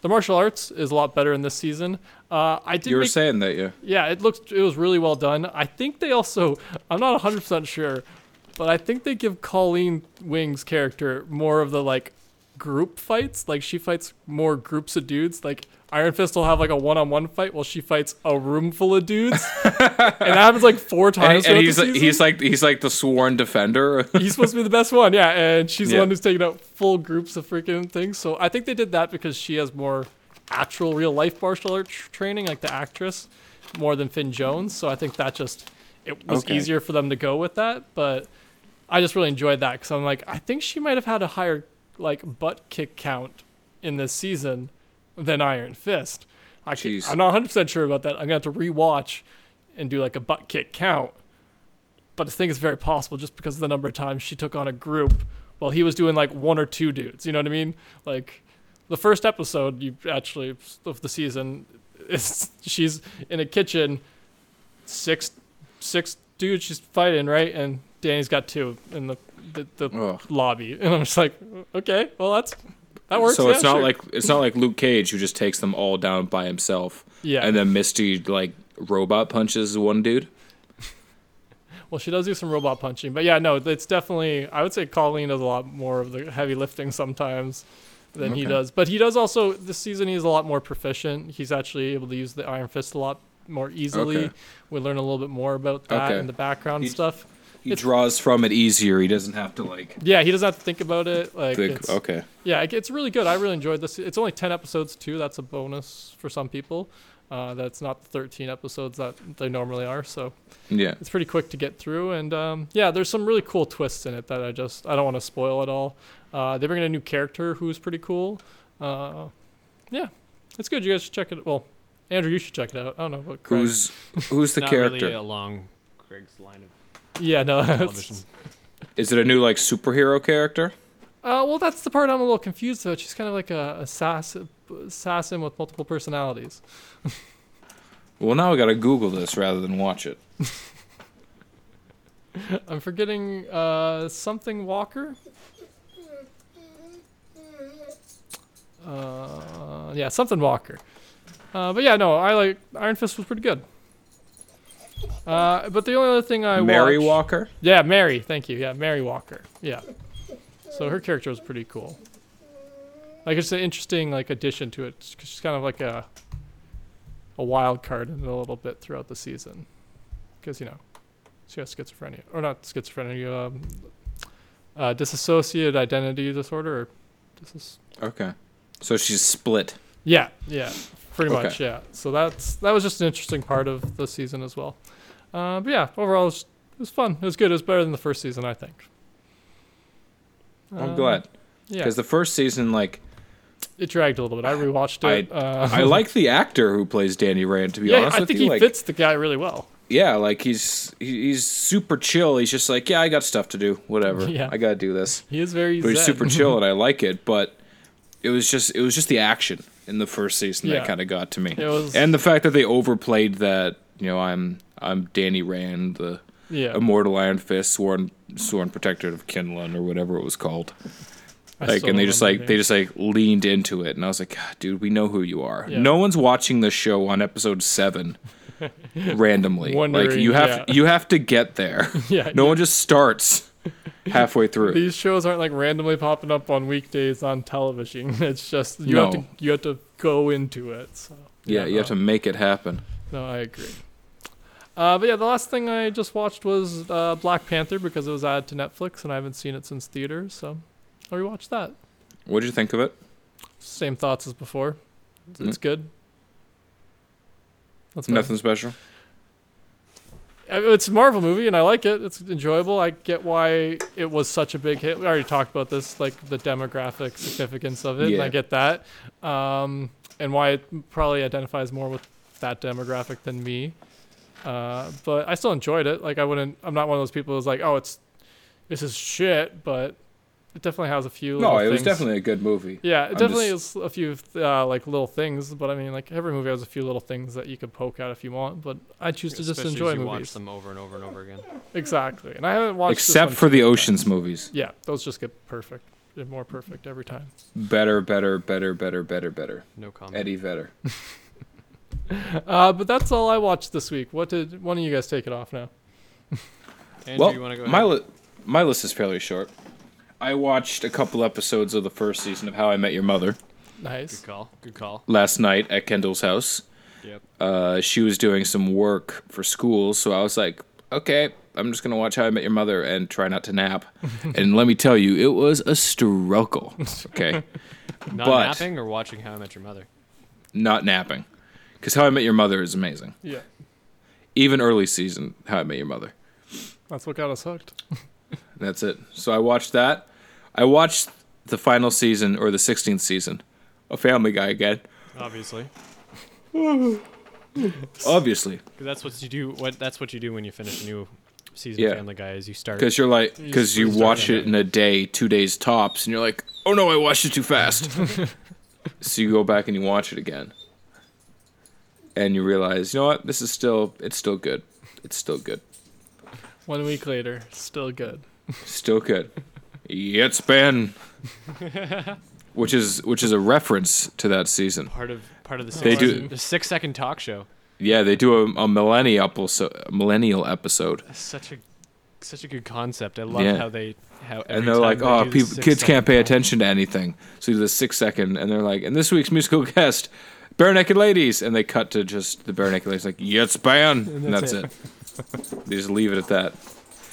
The martial arts is a lot better in this season. Uh, I did You were make saying that, yeah. yeah, it looks it was really well done. I think they also I'm not 100% sure, but I think they give Colleen Wing's character more of the like group fights. Like she fights more groups of dudes. Like Iron Fist will have like a one-on-one fight while she fights a room full of dudes. and that happens like four times. and throughout he's like he's like he's like the sworn defender. he's supposed to be the best one, yeah. And she's the one who's taking out full groups of freaking things. So I think they did that because she has more actual real life martial arts training, like the actress, more than Finn Jones. So I think that just it was Okay. easier for them to go with that. But I just really enjoyed that because I'm like, I think she might have had a higher like butt kick count in this season than Iron Fist. I Jeez. I'm not 100 percent sure about that. I'm gonna have to rewatch and do like a butt kick count. But I think it's very possible just because of the number of times she took on a group while he was doing like one or two dudes. You know what I mean? Like the first episode, you actually of the season, is she's in a kitchen, six six dudes she's fighting right, and Danny's got two in the the, the lobby, and I'm just like, okay, well that's that works. So yeah, it's not sure. like it's not like Luke Cage who just takes them all down by himself. yeah, And then Misty like robot punches one dude. Well, she does do some robot punching, but yeah, no, it's definitely. I would say Colleen does a lot more of the heavy lifting sometimes than he does. But he does also this season. He's a lot more proficient. He's actually able to use the Iron Fist a lot more easily. Okay. We learn a little bit more about that Okay. in the background He's- stuff. He It's- draws from it easier. He doesn't have to like. Yeah, he doesn't have to think about it. Like, Think, it's, okay. yeah, it- it's really good. I really enjoyed this. It's only ten episodes too. That's a bonus for some people. Uh, that's not the thirteen episodes that they normally are. So Yeah. it's pretty quick to get through. And um, yeah, there's some really cool twists in it that I just I don't want to spoil at all. Uh, they bring in a new character who's pretty cool. Uh, yeah, it's good. You guys should check it. Well, Andrew, you should check it out. I don't know what Craig. Who's who's the Not character? really along Craig's line of yeah, no. television. Is it a new like superhero character? Uh, well, that's the part I'm a little confused about. She's kind of like a assassin, assassin with multiple personalities. Well, now I gotta Google this rather than watch it. I'm forgetting uh, something Walker. Uh, yeah, something Walker. Uh, but yeah, no, I like Iron Fist was pretty good. Uh, but the only other thing I want. Mary watched- Walker. Yeah, Mary. Thank you. Yeah, Mary Walker. Yeah. So her character was pretty cool. Like it's an interesting like addition to it. she's kind of like a a wild card in a little bit throughout the season, because you know she has schizophrenia or not schizophrenia, um, uh, dissociated identity disorder. Or dis- Okay. So she's split. Yeah, yeah, pretty Okay. much. Yeah. So that's that was just an interesting part of the season as well. Uh, but yeah, overall it was, it was fun. It was good. It was better than the first season, I think. I'm Uh, glad Yeah, because the first season, like, it dragged a little bit. I rewatched it. uh, I like the actor who plays Danny Rand. To be yeah, honest I think he like, fits the guy really well. yeah, like he's he's super chill. He's just like, yeah, I got stuff to do. Whatever. Yeah. I gotta do this. He is very. But he's zen. super chill, and I like it. But it was just it was just the action in the first season Yeah. that kind of got to me, was. and the fact that they overplayed that. You know, I'm I'm Danny Rand, the yeah, immortal Iron Fist, sworn sworn protector of K'un-Lun, or whatever it was called. I like and they just like they just like leaned into it and i was like "God, dude we know who you are Yeah. no one's watching this show on episode seven randomly like you have yeah. you have to get there yeah. no one just starts halfway through These shows aren't like randomly popping up on weekdays on television. It's just you have to you have to go into it. So yeah you no, have to make it happen No, I agree. Uh, but yeah, the last thing I just watched was uh, Black Panther because it was added to Netflix and I haven't seen it since theaters, so I rewatched that. What did you think of it Same thoughts as before. It's, it's good. That's nothing special It's a Marvel movie, and I like it. It's enjoyable. I get why it was such a big hit. We already talked about this, like the demographic significance of it, and Yeah. I get that. Um, and why it probably identifies more with that demographic than me. Uh, but I still enjoyed it. Like I wouldn't. I'm not one of those people who's like, oh, it's this is shit. But it definitely has a few. no little it was definitely a good movie Yeah, it I'm definitely just- is a few uh, like little things, but I mean, like every movie has a few little things that you could poke at if you want. But I choose to just enjoy as you movies. watch them over and over and over again. Exactly, and I haven't watched except for the oceans times. movies Yeah, those just get perfect, They're more perfect every time. better better better better better better No comment. eddie vedder Uh, but that's all I watched this week. What did one of you guys take it off now? Andrew, well you want to my li- my list is fairly short i watched a couple episodes of the first season of how i met your mother Nice. Good call. Good call. last night at Kendall's house. Yep. Uh, she was doing some work for school, so I was like, okay, I'm just gonna watch How I Met Your Mother and try not to nap. and let me tell you, it was a struggle. Okay, Not But- napping or watching How I Met Your Mother. not napping, because How I Met Your Mother is amazing. Yeah, Even early season How I Met Your Mother. that's what got us hooked. That's it. So I watched that. I watched the final season or the 16th season a Family Guy again. Obviously, Obviously. that's what you do. What that's what you do when you finish a new season Yeah. of Family Guy. Is you start. because you're like, because just you watch it it in a day, two days tops, and you're like, oh no, I watched it too fast. so you go back and you watch it again, and you realize, you know what, this is still, it's still good, it's still good, One week later, still good. still good. It's been, which is which is a reference to that season. part of part of the They do- the six second talk show. Yeah, they do a, a millennial episode, millennial episode, That's such a such a good concept. I love Yeah. how they how and they're time like, they "Oh, do the kids can't pay talk- attention to anything." So you do the six second, and they're like, "And this week's musical guest, Barenaked Ladies," and they cut to just the Barenaked Ladies, like, "Yeah, it's banned," and, that's, that's it. they just leave it at that.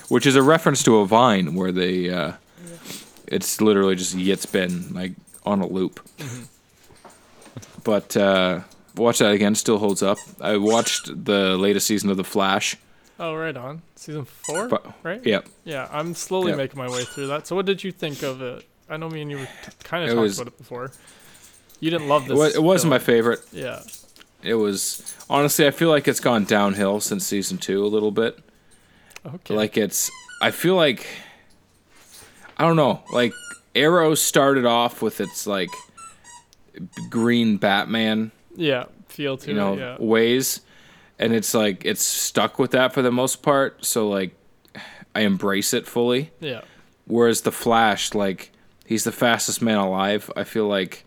which is a reference to a vine where they, uh, it's literally just Yitzben like on a loop. But uh, watch that again. Still holds up. I watched the latest season of The Flash. Oh, right on. Season four, But right? yeah, Yeah, I'm slowly Yep. making my way through that. So, what did you think of it? I know me and you were kind of It talked was- about it before. You didn't love this. it wasn't my favorite. Yeah. It was honestly, I feel like it's gone downhill since season two a little bit. Okay. Like it's, I feel like, I don't know. Like Arrow started off with its like green Batman, yeah, feel to you know, it. Yeah. ways, and it's like it's stuck with that for the most part. So like, I embrace it fully. Yeah. Whereas the Flash, like, he's the fastest man alive. I feel like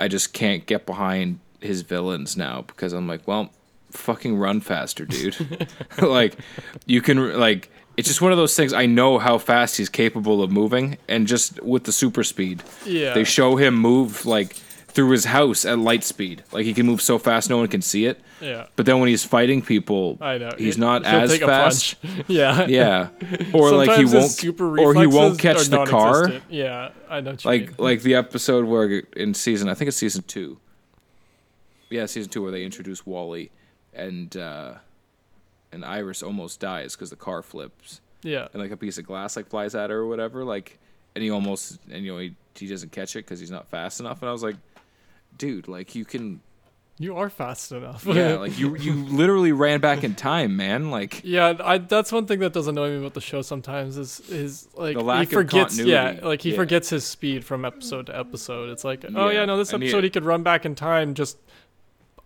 I just can't get behind his villains now because I'm like, well, fucking run faster, dude. like, you can like. It's just one of those things. I know how fast he's capable of moving, and just with the super speed, Yeah. they show him move like through his house at light speed. Like he can move so fast, no one can see it. Yeah. But then when he's fighting people, I know. he's not as fast. yeah. Yeah, or like he won't, super or he won't catch the car. Yeah, I know. Like mean. like the episode where in season I think it's season two. Yeah, season two where they introduce Wally, and uh, and Iris almost dies because the car flips yeah. and like a piece of glass like flies at her or whatever. Like, and he almost and you know he he doesn't catch it because he's not fast enough. And I was like, dude, like you can You are fast enough. yeah, like you you literally ran back in time, man. Like Yeah, I, that's one thing that does annoy me about the show sometimes is is like The lack he of forgets yeah like he Yeah. forgets his speed from episode to episode. It's like oh Yeah, yeah no this and he- episode he could run back in time just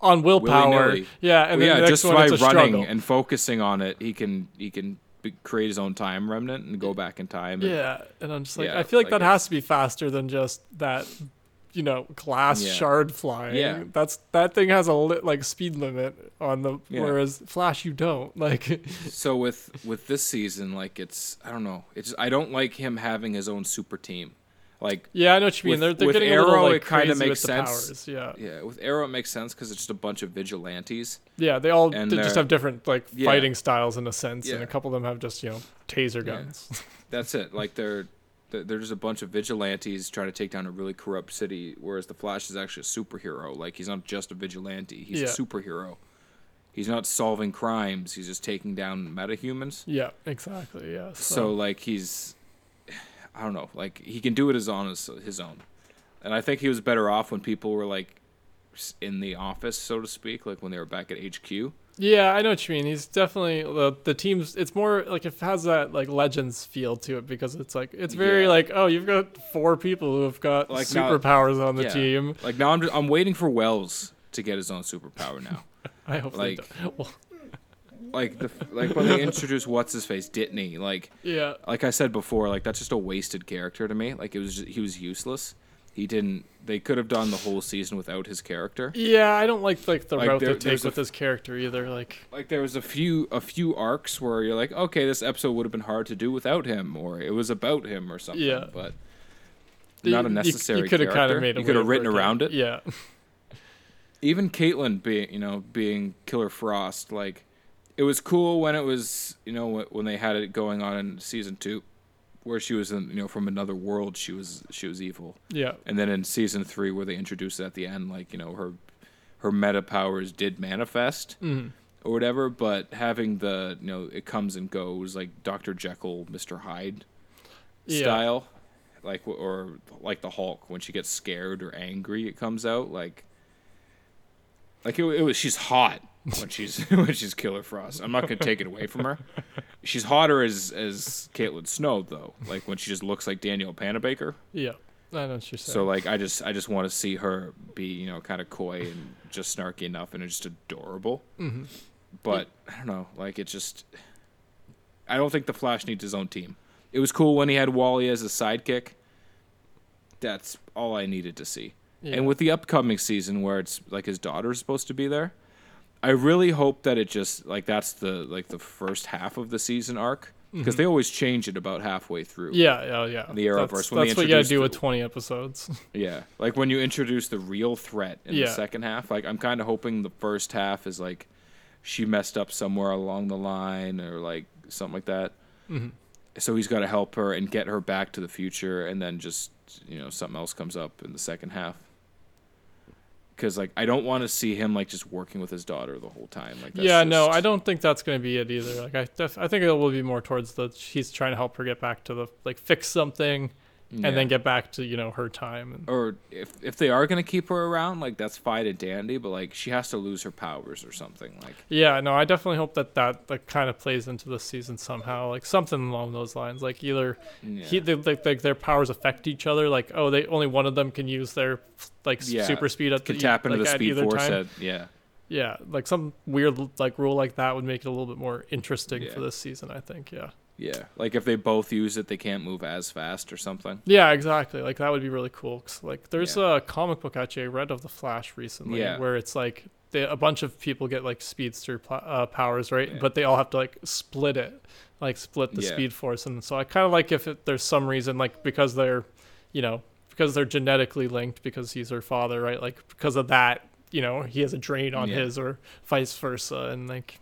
on willpower. Willy-nilly. Yeah, and Well, then yeah, the just one by running struggle. and focusing on it, he can he can create his own time remnant and go back in time. and- yeah, and I'm just like Yeah, I feel like, like that has to be faster than just that you know glass Yeah. shard flying. Yeah. That's that thing has a li- like speed limit on the Yeah. whereas Flash you don't. Like So with with this season, like it's I don't know, it's I don't like him having his own super team. Like yeah, I know what you mean. They're they're with getting a little like it kinda crazy makes with the sense. powers. Yeah. yeah, with Arrow it makes sense because it's just a bunch of vigilantes. Yeah, they all they just have different like Yeah. fighting styles in a sense, and a couple of them have just you know taser Yeah. guns. That's it. Like they're they're they're just a bunch of vigilantes trying to take down a really corrupt city. Whereas the Flash is actually a superhero. Like he's not just a vigilante; he's a superhero. He's not solving crimes; he's just taking down metahumans. yeah, exactly. Yeah. So like he's, I don't know, like he can do it as on his, his own, and I think he was better off when people were like in the office, so to speak, like when they were back at HQ. yeah, I know what you mean. He's definitely the the team's. It's more like it has that like legends feel to it because it's like it's very Yeah. like oh you've got four people who have got Like now- superpowers on the yeah. team. Like now I'm just, I'm waiting for Wells to get his own superpower now. I hope Like-. Well, like the like when they introduced what's his face Dibny, like yeah. like I said before, like that's just a wasted character to me. Like it was just, he was useless. He didn't. They could have done the whole season without his character. Yeah, I don't like like the Like, route there- they take a with this character either. Like, like there was a few a few arcs where you're like, okay, this episode would have been hard to do without him, or it was about him or something. Yeah. but you- not a you- necessary. You, could have kind of made. a You could have written around it. Yeah. Even Caitlin being, you know, being Killer Frost, like it was cool when it was, you know, when they had it going on in season two, where she was, in, you know, from another world. She was she was evil, Yeah. and then in season three, where they introduced it at the end, like you know, her her meta powers did manifest. hmm or whatever, but having the you know it comes and goes like Doctor Jekyll, Mister Hyde Yeah. style, like or like the Hulk when she gets scared or angry, it comes out like like it, it was she's hot when she's when she's Killer Frost. I'm not gonna take it away from her. She's hotter as as Caitlin Snow though, like when she just looks like Danielle Panabaker. Yeah. I know what you're saying. So like I just I just want to see her be you know kind of coy and just snarky enough and just adorable. hmm But I don't know, like it just I don't think the Flash needs his own team. It was cool when he had Wally as a sidekick. That's all I needed to see. Yeah. And with the upcoming season where it's like his daughter's supposed to be there, I really hope that it just like that's the like the first half of the season arc because Mhm. they always change it about halfway through. Yeah, yeah, yeah. The Arrowverse, That's, when that's what you gotta do the- with 20 episodes. Yeah, like when you introduce the real threat in the second half. Like I'm kind of hoping the first half is like she messed up somewhere along the line or like something like that. Mhm. So he's got to help her and get her back to the future, and then just you know something else comes up in the second half. Because like I don't want to see him like just working with his daughter the whole time. Like that's yeah, no, I don't think that's going to be it either. Like I, def- I think it will be more towards the he's trying to help her get back to the like fix something, Yeah. and then get back to you know her time. And or if if they are gonna keep her around, like that's fine and dandy, but like she has to lose her powers or something. Like yeah, no, I definitely hope that that like kind of plays into the season somehow, like something along those lines. Like either yeah. he they, like like their powers affect each other. Like oh, they only one of them can use their like Yeah, super speed at can the tap into like, the speed force. At, yeah, Yeah, like some weird like rule like that would make it a little bit more interesting Yeah. for this season. I think. Yeah. Yeah. Like if they both use it, they can't move as fast or something. Yeah, exactly. Like that would be really cool. 'cause, like there's Yeah. a comic book actually I read of the Flash recently, Yeah. where it's like they, a bunch of people get like speedster uh, powers, right? Yeah. But they all have to like split it, like split the speed force. And so I kind of like if it, there's some reason, like because they're, you know, because they're genetically linked, because he's her father, right? Like because of that, you know, he has a drain on his, or vice versa, and like.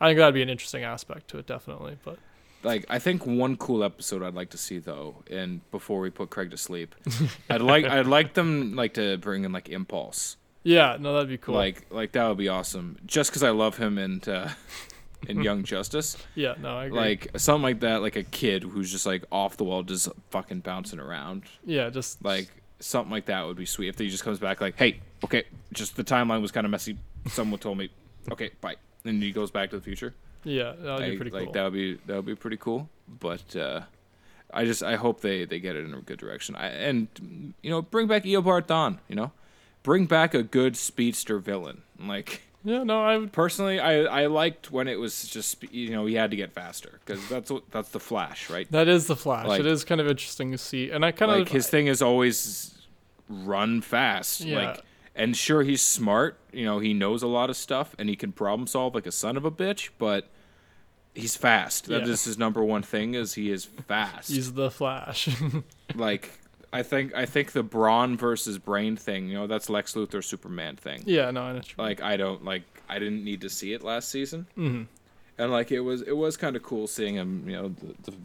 I think that'd be an interesting aspect to it, definitely. But Like I think one cool episode I'd like to see though, and before we put Craig to sleep, I'd like I'd like them like to bring in like Impulse. yeah, no, that'd be cool. Like like that would be awesome. Just because I love him and uh, in Young Justice, yeah, no, I agree. like something like that, like a kid who's just like off the wall, just fucking bouncing around. yeah, just Like something like that would be sweet if he just comes back like, hey, okay, just the timeline was kind of messy. Someone told me, okay, bye, and he goes back to the future. Yeah, that'd be like, pretty like cool. that would be that would be pretty cool. But uh, I just I hope they they get it in a good direction. I, and you know, bring back Eobard Thawne. You know, bring back a good speedster villain. Like Yeah, no, I would. personally, I I liked when it was just you know he had to get faster because that's what that's the Flash, right? That is the Flash. Like- it is kind of interesting to see, and I kind like of his thing is always run fast. Yeah. Like and sure he's smart, you know, he knows a lot of stuff and he can problem solve like a son of a bitch, but he's fast. That Yeah. is his number one thing is he is fast. he's the Flash. like I think I think the brawn versus brain thing, you know, that's Lex Luthor Superman thing. yeah, no, I know. Like I don't like I didn't need to see it last season. mean. And like it was it was kind of cool seeing him, you know, the, the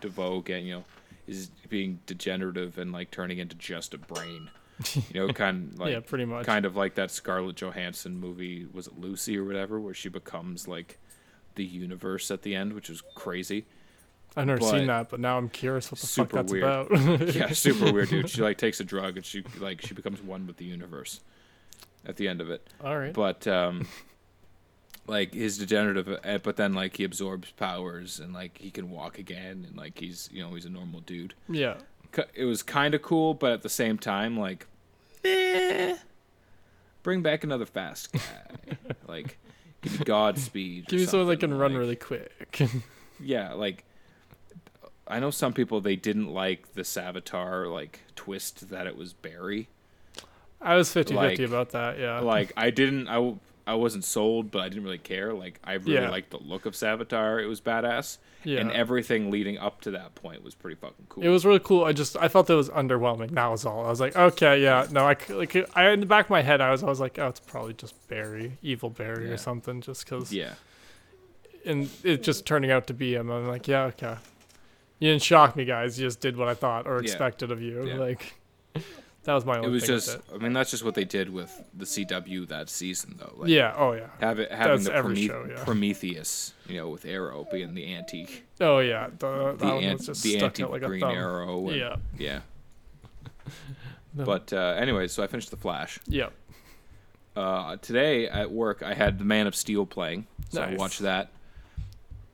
DeVoe getting, you know, is being degenerative and like turning into just a brain. You know, kind of like yeah, pretty much. kind of like that Scarlett Johansson movie was it Lucy or whatever where she becomes like the universe at the end, which is crazy. I've never but- seen that, but now I'm curious what the fuck that's weird. about. Yeah, super weird, dude. She like takes a drug and she like she becomes one with the universe at the end of it. All right. But um like his degenerative uh, but then like he absorbs powers and like he can walk again and like he's you know he's a normal dude. yeah, It was kind of cool, but at the same time like eh, bring back another fast guy. like give me Godspeed. give me someone that can run really quick. yeah, like I know some people they didn't like the Savitar like twist that it was Barry. I was 50-50 Like- about that. Yeah. Like I didn't I, I wasn't sold, but I didn't really care. Like I really Yeah. liked the look of Savitar. It was badass. yeah. And everything leading up to that point was pretty fucking cool. It was really cool. I just I felt it was underwhelming. That was all. I was like, okay, yeah, no, I like I in the back of my head I was I was like, oh, it's probably just Barry, evil Barry Yeah. or something, just because. yeah. And it just turning out to be him. I'm like, yeah, okay. You didn't shock me, guys. You just did what I thought or expected of you. Yeah. Like that was my only. It was just it. I mean that's just what they did with the CW that season though. Like, yeah. Oh yeah. Have it, having That's the Promethe- show, yeah. Prometheus, you know, with Arrow being the anti, Oh yeah. The, that the, just the stuck anti out like a Green. Arrow. And, Yeah. yeah. No. But uh, anyway, so I finished the Flash. Yep. Uh, today at work, I had The Man of Steel playing, so I watched that.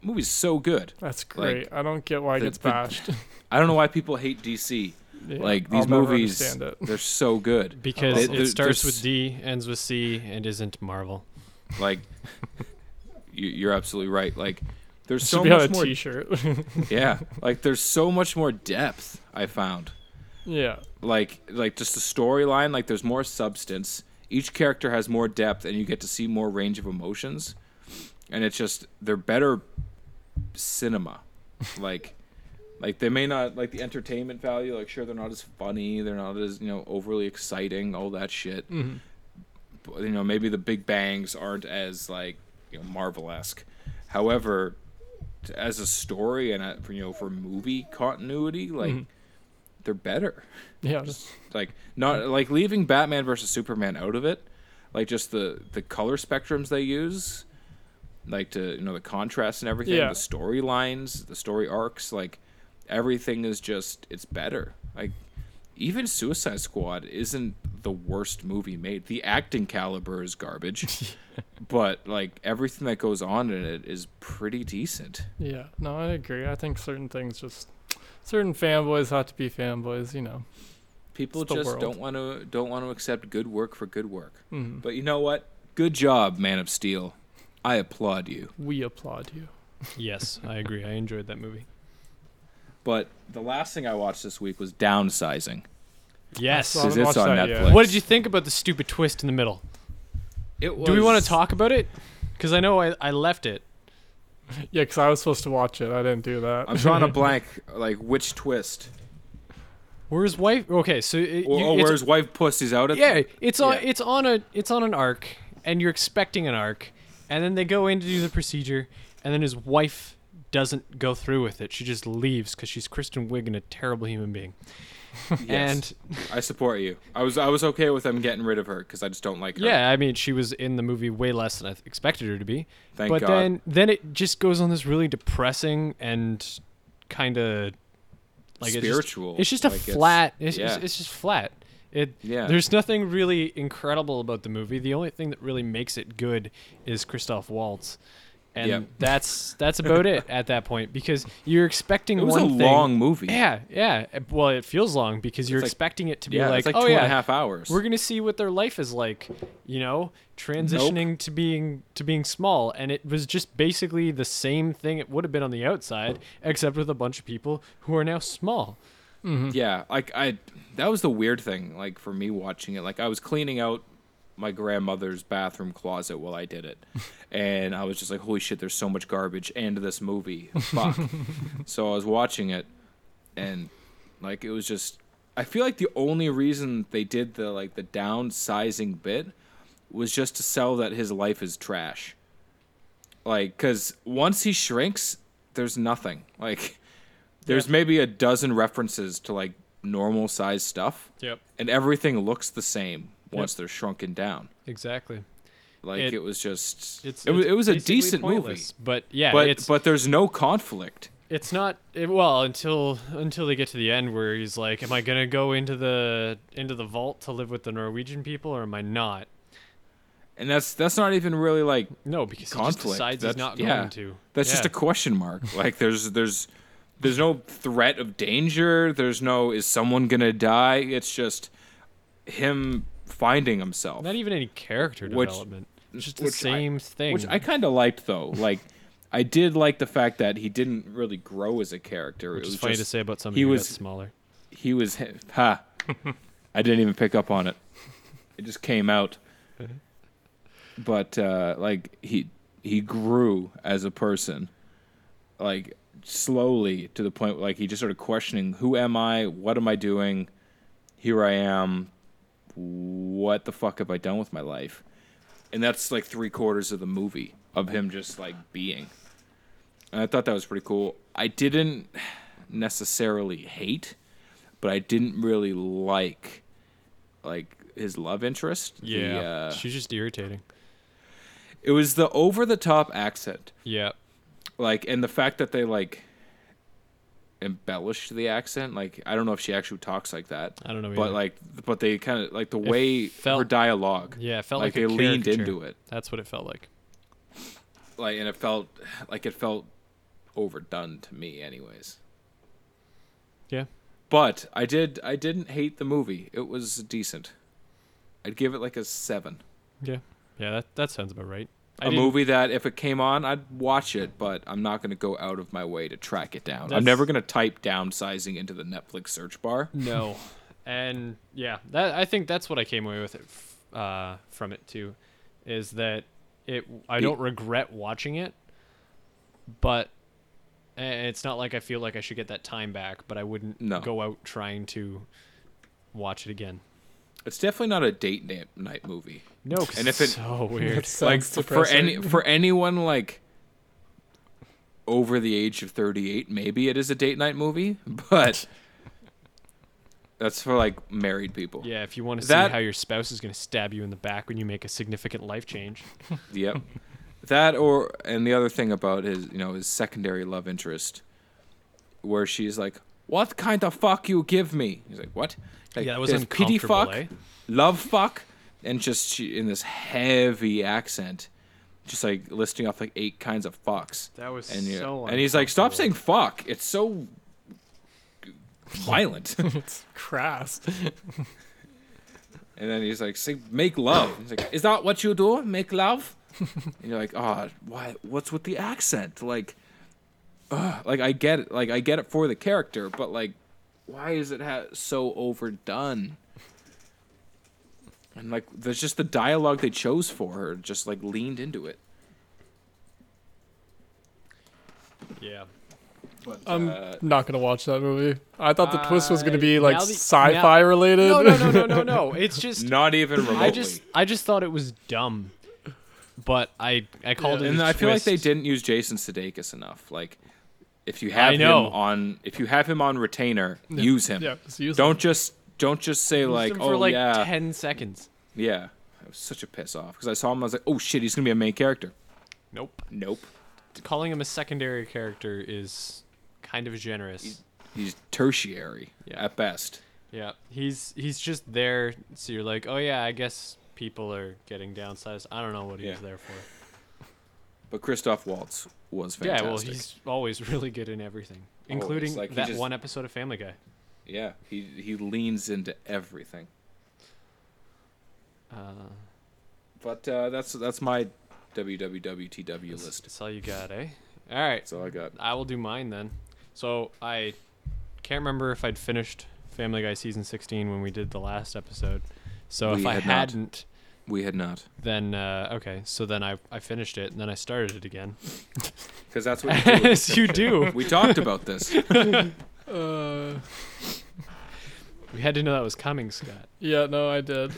Movie's so good. That's great. I don't get why it the- gets the- bashed. I don't know why people hate DC. Yeah, Like I'll these movies, they're so good. Because They- it there- starts there's- with D, ends with C, and isn't Marvel. Like, you, you're absolutely right. Like, there's so much more. T-shirt. yeah, like there's so much more depth. I found. yeah. like like just the storyline like there's more substance each character has more depth and you get to see more range of emotions and it's just they're better cinema like like they may not like the entertainment value like sure they're not as funny they're not as you know overly exciting all that shit hmm but, you know maybe the big bangs aren't as like you know marvel-esque however as a story and uh for, you know for movie continuity, like Mhm. they're better. Yeah. just Like not like leaving Batman versus Superman out of it, like just the the color spectrums they use, like to you know the contrast and everything, Yeah. the storylines, the story arcs, like everything is just it's better. Like even Suicide Squad isn't the worst movie made. The acting caliber is garbage, but like everything that goes on in it is pretty decent. Yeah. No, I agree. I think certain things just certain fanboys have to be fanboys. You know. People It's just world. don't want to don't want to accept good work for good work. Mhm. But you know what? Good job, Man of Steel. I applaud you. We applaud you. Yes, I agree. I enjoyed that movie. But the last thing I watched this week was Downsizing. Yes. I haven't it's watched on that yet. Netflix. What did you think about the stupid twist in the middle? It Do we want to talk about it? Because I know I, I left it. Yeah, because I was supposed to watch it. I didn't do that. I'm drawing a blank. Like which twist? Where his wife? Okay, so it, Or, you, oh, it's- where his wife pussies out at? yeah, it's on Yeah. it's on a it's on an arc, and you're expecting an arc, and then they go in to do the procedure, and then his wife doesn't go through with it. She just leaves because she's Kristen Wiig and a terrible human being. Yes. And I support you. I was I was okay with them getting rid of her because I just don't like her. yeah, I mean, she was in the movie way less than I expected her to be. Thank but God. then then it just goes on this really depressing and kind of like spiritual. It's just, it's just a Like, flat. It's, yeah. it's, it's just flat. It Yeah. There's nothing really incredible about the movie. The only thing that really makes it good is Christoph Waltz. And Yep. that's that's about it at that point because you're expecting It was one a thing. long movie. Yeah, yeah. Well, it feels long because you're like- expecting it to be Yeah, like, it's like oh two and yeah, a half hours. we're gonna see what their life is like, you know, transitioning to being to being small, and it was just basically the same thing it would have been on the outside, except with a bunch of people who are now small. Mm-hmm. Yeah, like I that was the weird thing like for me watching it. Like I was cleaning out my grandmother's bathroom closet while I did it. and I was just like, "Holy shit, there's so much garbage into this movie." Fuck. so I was watching it and like it was just I feel like the only reason they did the like the downsizing bit was just to sell that his life is trash. Like cuz once he shrinks, there's nothing. Like there's maybe a dozen references to like normal size stuff Yep. and everything looks the same once Yep. they're shrunken down. Exactly. Like It- it, was just It's it was, it's it was a decent pointless, but yeah, movie. But it's but there's no conflict. it's not it, well until until they get to the end where he's like, "Am I gonna go into the into the vault to live with the Norwegian people, or am I not?" And that's that's not even really like No, because he Conflict, decides he's that's- not yeah. going to. that's just a question mark. like there's there's there's no threat of danger. There's no is someone gonna die. It's just him finding himself. not even any character Which- development. It's just the which I- same thing. Which I kind of liked though. Like I did like the fact that he didn't really grow as a character. which it was funny just, to say about somebody he was- smaller. he was ha. I didn't even pick up on it. It just came out. But uh, like he he grew as a person, like slowly to the point where, like he just started questioning who am I, what am I doing, here I am, what the fuck have I done with my life, and that's like three quarters of the movie of him just like being. And I thought that was pretty cool. I didn't necessarily hate but I didn't really like like his love interest. The, Yeah, uh, she's just irritating. it was the over the top accent, Yeah, like, and the fact that they like embellished the accent. Like, I don't know if she actually talks like that, I don't know. but either. like, but they kind of like the way felt, her dialogue. yeah, it felt like, like, they leaned into it, That's what it felt like. like, and it felt like it felt overdone to me, anyways. Yeah, But I did, I didn't hate the movie. It was decent. I'd give it like a seven. yeah, yeah. That that sounds about right. I a movie that if it came on, I'd watch it, but I'm not going to go out of my way to track it down. I'm never going to type downsizing into the Netflix search bar. No, and yeah, that I think that's what I came away with it f- uh, from it too, is that it. I don't regret watching it, but it's not like I feel like I should get that time back. But I wouldn't No. go out trying to watch it again. It's definitely not a date na- night movie. No, And if it's so weird. Sounds like for any for anyone like over the age of 38, maybe it is a date night movie, but that's for like married people. Yeah, if you want to That- see how your spouse is going to stab you in the back when you make a significant life change. Yep. that or and the other thing about his, you know, his secondary love interest where she's like, "What kind of fuck you give me?" He's like, "What?" Like, yeah, that was pity fuck, eh? love fuck, and just she, in this heavy accent, just like listing off like eight kinds of fucks. That was And you so and he's like, "Stop saying fuck. It's so violent." it's crass. And then he's like, "Say make love." He's like, "Is that what you do? Make love?" and you're like, "Oh, why? What's with the accent? Like, ugh, like I get it. Like I get it for the character, but like, why is it ha- so overdone?" And like, there's just the dialogue they chose for her, just like leaned into it. Yeah. But, I'm uh, not gonna watch that movie. I thought the twist was gonna Uh, be like the- sci-fi related. No, no, no, no, no, no. It's just not even remotely. I just I just thought it was dumb. But I I called Yeah. it. and a I feel like they didn't use Jason Sudeikis enough. Like, if you have I him on, if you have him on retainer, use him. yeah, just use Don't them. just don't just say Used like, him oh like yeah, ten seconds. yeah. It was such a piss off because I saw him. I was like, oh shit, he's gonna be a main character. Nope. Nope. Calling him a secondary character is kind of generous. He's tertiary Yeah. at best. Yeah, he's he's just there. So you're like, oh yeah, I guess people are getting downsized. I don't know what he's Yeah. there for. But Christoph Waltz was fantastic. Yeah, well, he's always really good in everything, including like, that just- one episode of Family Guy. yeah, he he leans into everything. Uh, But uh, that's that's my WWWTW that's, list. that's all you got, eh? All right, That's all I got. I will do mine then. So I can't remember if I'd finished Family Guy season 16 when we did the last episode. So We if I had not. hadn't, We had not then uh, okay. So then I I finished it and then I started it again. because that's what you do. As you do. we talked about this. Uh, We had to know that was coming, Scott. yeah, no, I did.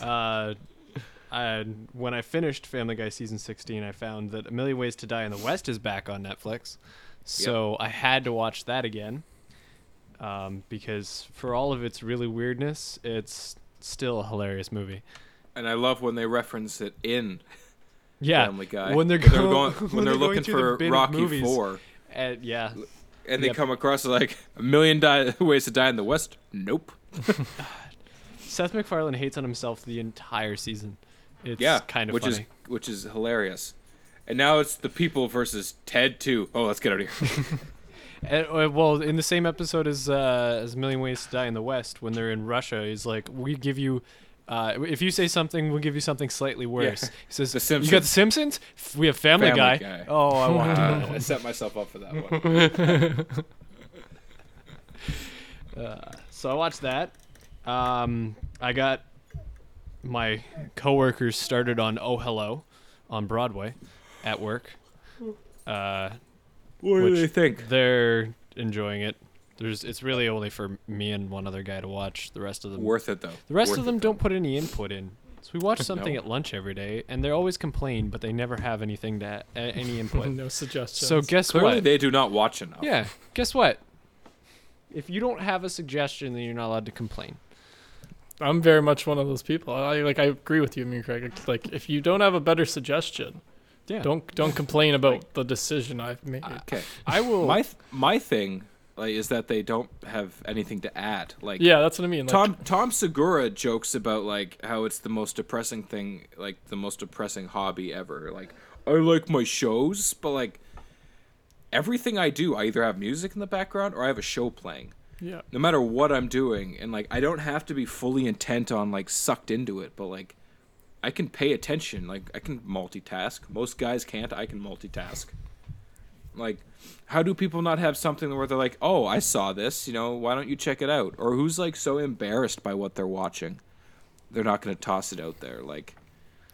Uh, I, when I finished Family Guy season 16, I found that A Million Ways to Die in the West is back on Netflix. So I had to watch that again. Um, because for all of its really weirdness, it's still a hilarious movie. And I love when they reference it in Yeah. Family Guy. When they're, go- going, when when they're, they're looking through the for Rocky. Four, And, yeah. and they Yep. come across like a million di- ways to die in the West. Nope. Seth MacFarlane hates on himself the entire season. It's yeah, kind of which funny. is which is hilarious. And now it's the people versus Ted too. Oh, let's get out of here. And, uh, well, in the same episode as uh, as A Million Ways to Die in the West, when they're in Russia, he's like, "We give you, uh, if you say something, we'll give you something slightly worse." He says, The Simpsons. "You got The Simpsons? We have Family, Family Guy. Guy. Oh, I want Uh, I set myself up for that one. Uh, so I watched that. Um, I got my coworkers started on Oh Hello on Broadway at work. Uh, What do they think? they're enjoying it. There's it's really only for me and one other guy to watch. The rest of them Worth it though. The rest Worth of them though. don't put any input in. So we watch something No. at lunch every day, and they always complain, but they never have anything to a- any input. no suggestions. so guess Clearly, what? they do not watch enough. yeah, guess what? If you don't have a suggestion, then you're not allowed to complain. I'm very much one of those people. I like I agree with you, I mean, Craig. Like if you don't have a better suggestion, Yeah, don't don't complain about the decision I've made. Okay. I will. My th- my thing like is that they don't have anything to add. Like yeah, that's what I mean. Like, Tom Tom Segura jokes about like how it's the most depressing thing, like the most depressing hobby ever. Like I like my shows, but like everything I do, I either have music in the background or I have a show playing. yeah, No matter what I'm doing, and like I don't have to be fully intent on like sucked into it, but like I can pay attention. Like I can multitask. Most guys can't. I can multitask. Like, how do people not have something where they're like, "Oh, I saw this. You know, why don't you check it out?" Or who's like so embarrassed by what they're watching, they're not going to toss it out there. Like,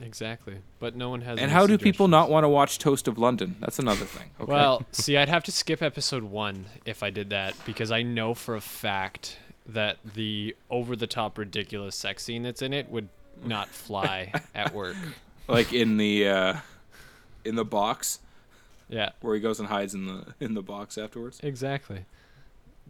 exactly, but no one has. and how do people not want to watch Toast of London? That's another thing. Okay? Well, see, I'd have to skip episode one if I did that because I know for a fact that the over-the-top ridiculous sex scene that's in it would not fly at work. like in the uh, in the box. Yeah, where he goes and hides in the in the box afterwards. exactly.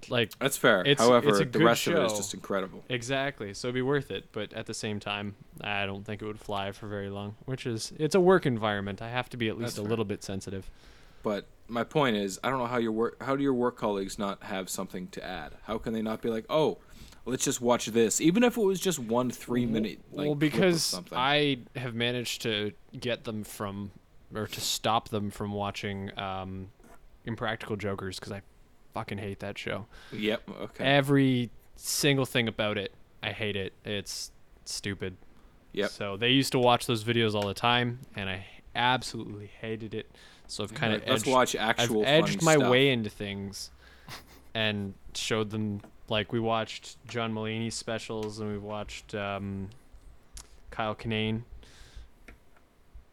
Like That's fair. It's- However, it's the rest of it is just incredible. exactly, so it'd be worth it. But at the same time, I don't think it would fly for very long. Which is, it's a work environment. I have to be at least That's a fair. little bit sensitive. But my point is, I don't know how your work how do your work colleagues not have something to add? How can they not be like, oh, let's just watch this, even if it was just one three minute like well, because. I have managed to get them from, or to stop them from watching um, Impractical Jokers because I fucking hate that show. Yep. Okay. Every single thing about it, I hate it. It's stupid. Yep. So they used to watch those videos all the time, and I absolutely hated it. So I've kind of let's edged, watch I've edged my stuff. way into things, and showed them like we watched John Mulaney's specials, and we watched um, Kyle Kinane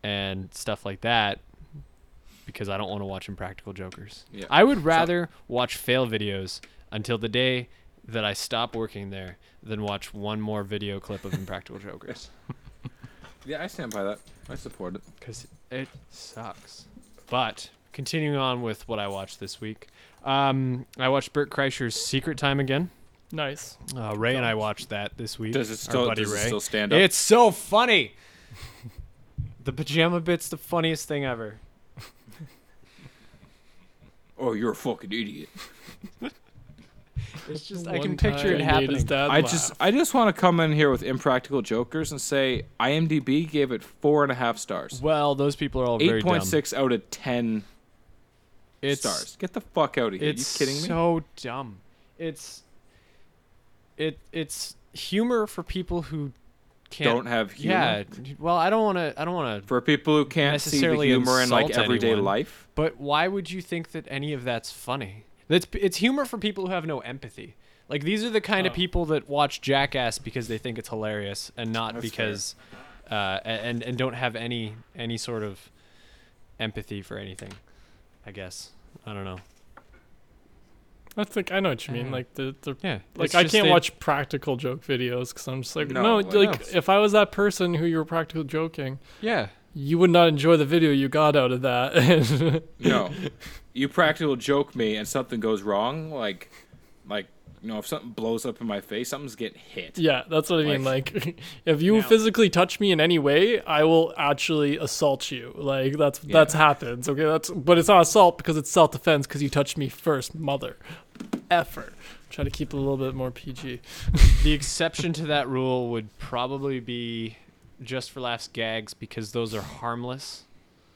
and stuff like that because I don't want to watch Impractical Jokers. Yeah. I would rather watch fail videos until the day that I stop working there than watch one more video clip of Impractical Jokers Yeah, I stand by that. I support it. because it sucks. But continuing on with what I watched this week, um, I watched Bert Kreischer's Secret Time again. Nice. Uh, Ray and I watched that this week. Does it our still buddy does Ray. it still stand up? It's so funny. The pajama bit's the funniest thing ever. oh, you're a fucking idiot. It's just I can picture it he made his happening. I laugh. just I just want to come in here with impractical jokers and say IMDb gave it four and a half stars. Well, those people are all very Eight dumb. point six out of ten It's stars. Get the fuck out of here! It's you kidding me? so dumb. It's it it's humor for people who can't Don't have humor. Yeah. Well, I don't want to I don't want to For people who can't see the necessarily humor in like everyday anyone. life. But why would you think that any of that's funny? That's it's humor for people who have no empathy. Like these are the kind of Oh. people that watch Jackass because they think it's hilarious and not That's because uh, and and don't have any any sort of empathy for anything. I guess. I don't know. I think I know what you mean. Like the, the Yeah. like I can't they- watch practical joke videos because I'm just like No, no, like- No. if I was that person who you were practical joking, Yeah. you would not enjoy the video you got out of that. No, you practical joke me and something goes wrong. Like, like you know, if something blows up in my face, something's getting hit. yeah, that's what I mean. Like- Like if you physically touch me in any way, I will actually assault you. Like that's Yeah. that's happens. Okay, that's but it's not assault because it's self defense because you touched me first, mother. Effort. Try to keep it a little bit more PG. The exception to that rule would probably be just for laughs gags because those are harmless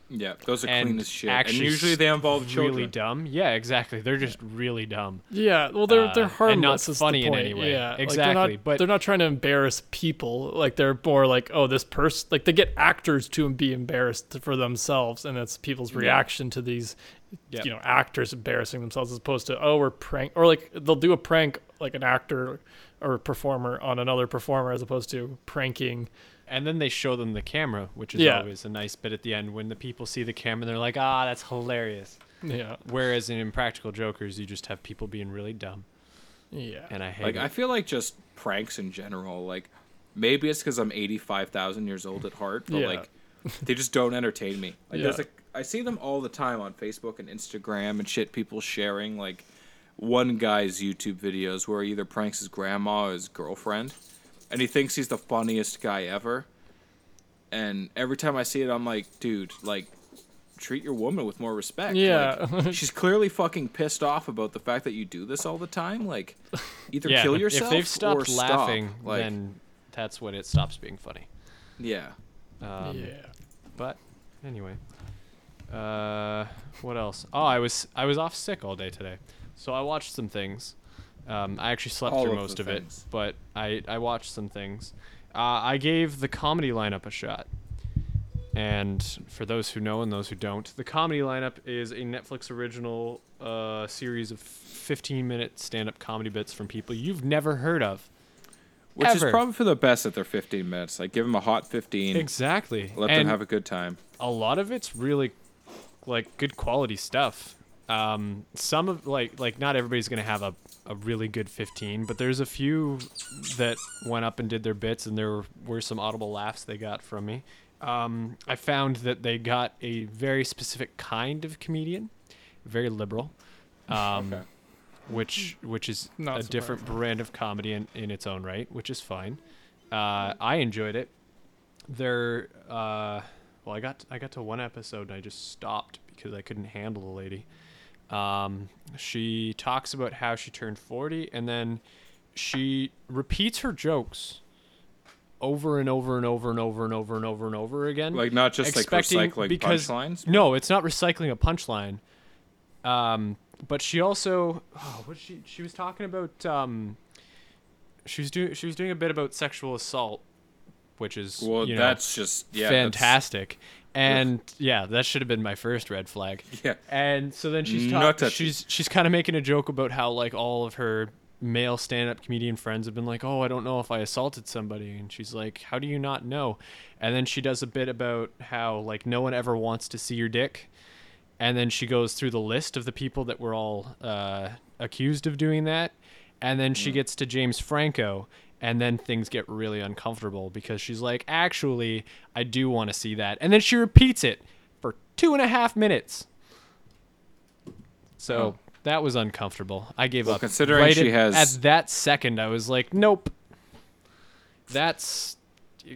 Yeah, those are and clean as shit. And usually they involve children. really dumb. Yeah, exactly. They're just really dumb. Yeah, well, they're Uh, they're harmless. and not is funny in any way. Yeah, like, Exactly, they're not, but- they're not trying to embarrass people. Like they're more like, oh, this person. Like they get actors to be embarrassed for themselves, and it's people's reaction to these, Yep. you know, actors embarrassing themselves as opposed to oh, we're prank or like they'll do a prank like an actor or a performer on another performer as opposed to pranking. And then they show them the camera, which is Yeah. always a nice bit at the end when the people see the camera. They're like, "Ah, that's hilarious." Yeah, Whereas in Impractical Jokers, you just have people being really dumb, yeah. and I hate Like it. I feel like just pranks in general. Like maybe it's because I'm 85,000 years old at heart, but Yeah. like they just don't entertain me. Like Yeah. there's a I see them all the time on Facebook and Instagram and shit. People sharing like one guy's YouTube videos where he either pranks his grandma or his girlfriend, and he thinks he's the funniest guy ever. And every time I see it, I'm like, dude, like. Treat your woman with more respect. Yeah. Like, she's clearly fucking pissed off about the fact that you do this all the time. Like, either yeah, kill yourself if they've or stopped stop. laughing, Like, then that's when it stops being funny. yeah. Um, yeah. But anyway, uh, what else? Oh, I was I was off sick all day today, so I watched some things. Um, I actually slept All through of most of it, but I I watched some things. Uh, I gave the comedy lineup a shot. And for those who know and those who don't, the comedy lineup is a Netflix original uh, series of 15 minute stand up comedy bits from people you've never heard of. Which Ever. is probably for the best at their 15 minutes. Like, give them a hot 15. Exactly. Let and them have a good time. a lot of it's really like good quality stuff. Um, some of like like not everybody's gonna have a, a really good 15, but there's a few that went up and did their bits, and there were, were some audible laughs they got from me. um, I found that they got a very specific kind of comedian, very liberal, um, Okay. which which is Not a different brand of comedy in, in its own right, which is fine. Uh, I enjoyed it. There, uh, well, I got I got to one episode and I just stopped because I couldn't handle the lady. Um, she talks about how she turned forty and then she repeats her jokes over and over and over and over and over and over and over again. Like not just like recycling because- punchlines. No, it's not recycling a punchline. Um, but she also, oh, what she she was talking about. Um, she was doing she was doing a bit about sexual assault, which is Well, you know, that's just yeah, fantastic. And yeah, that should have been my first red flag. Yeah. And so then she's Not talking. She's she's kind of making a joke about how like all of her male stand-up comedian friends have been like, "Oh, I don't know if I assaulted somebody," and she's like, "How do you not know?" And then she does a bit about how like no one ever wants to see your dick, and then she goes through the list of the people that were all uh, accused of doing that, and then she gets to James Franco. And then things get really uncomfortable because she's like, actually, I do want to see that. And then she repeats it for two and a half minutes. So Oh. that was uncomfortable. I gave Well, up. considering right she at, has- at that second, I was like, nope. That's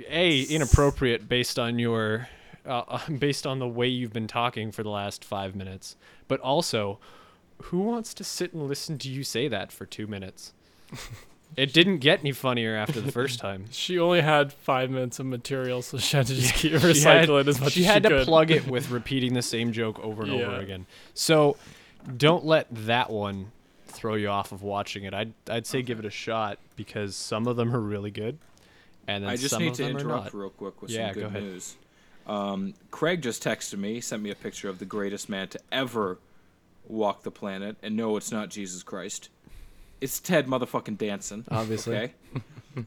a inappropriate based on your uh, based on the way you've been talking for the last five minutes. But also, who wants to sit and listen to you say that for two minutes? it didn't get any funnier after the first time. She only had five minutes of material, so she had to just keep She had, recycling as much as she as had she had to could. plug it with repeating the same joke over and over again. So don't let that one throw you off of watching it. I'd I'd say give it a shot because some of them are really good, and then I just some need of to them interrupt real quick with Yeah, some go good ahead. news. Um, Craig just texted me, sent me a picture of the greatest man to ever walk the planet, and no, it's not Jesus Christ. It's Ted motherfucking Danson. Obviously. Okay.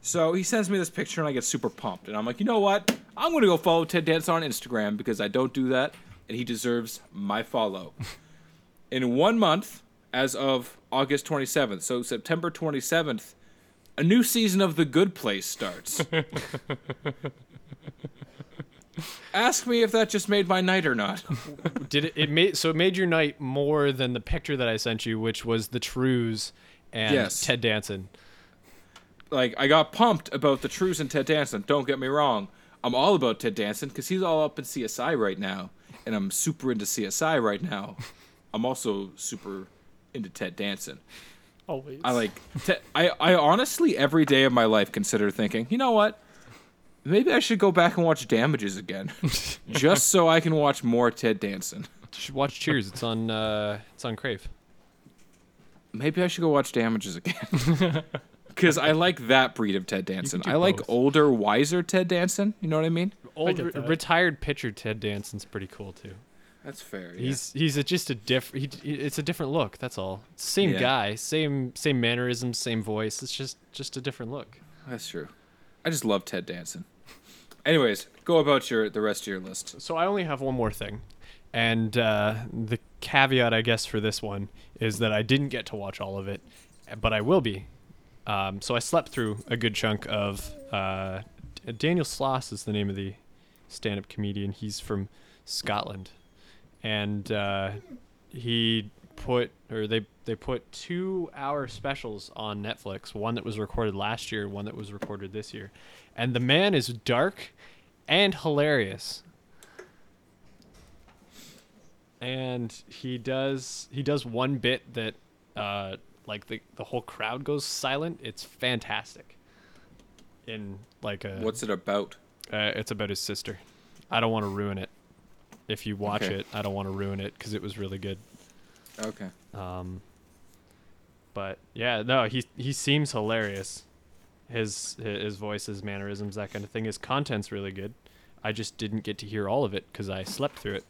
so he sends me this picture, and I get super pumped, and I'm like, you know what? I'm gonna go follow Ted Danson on Instagram because I don't do that, and he deserves my follow. In one month, as of August 27th, so September 27th, a new season of The Good Place starts. Ask me if that just made my night or not. Did it? It made so it made your night more than the picture that I sent you, which was the Trues and Yes. Ted Danson. Like, I got pumped about the Trues and Ted Danson. Don't get me wrong. I'm all about Ted Danson because he's all up in CSI right now, and I'm super into CSI right now. I'm also super into Ted Danson. Always. I like. Te- I I honestly every day of my life consider thinking, you know what? Maybe I should go back and watch Damages again, just so I can watch more Ted Danson. You should watch Cheers. It's on uh, it's on Crave. Maybe I should go watch Damages again. Because I like that breed of Ted Danson. I like both. older, wiser Ted Danson. You know what I mean? Old get re- retired pitcher Ted Danson's pretty cool too. That's fair. He's he's a, just a diff. He, he- it's a different look. That's all. Same Yeah. guy, same same mannerisms, same voice. It's just just a different look. That's true. I just love Ted Danson. Anyways, go about your the rest of your list. So I only have one more thing, and uh, the caveat, I guess, for this one is that I didn't get to watch all of it, but I will be. Um, so I slept through a good chunk of. Uh, Daniel Sloss is the name of the stand-up comedian. He's from Scotland, and uh, he put or they they put two hour specials on Netflix. One that was recorded last year, one that was recorded this year, and the man is dark and hilarious and he does he does one bit that uh like the the whole crowd goes silent. It's fantastic. In like a What's it about? uh, it's about his sister. I don't want to ruin it. If you watch Okay. it i don't want to ruin it because it was really good. Okay. um but yeah no he he seems hilarious. His his voice his mannerisms that kind of thing his content's really good. I just didn't get to hear all of it because i slept through it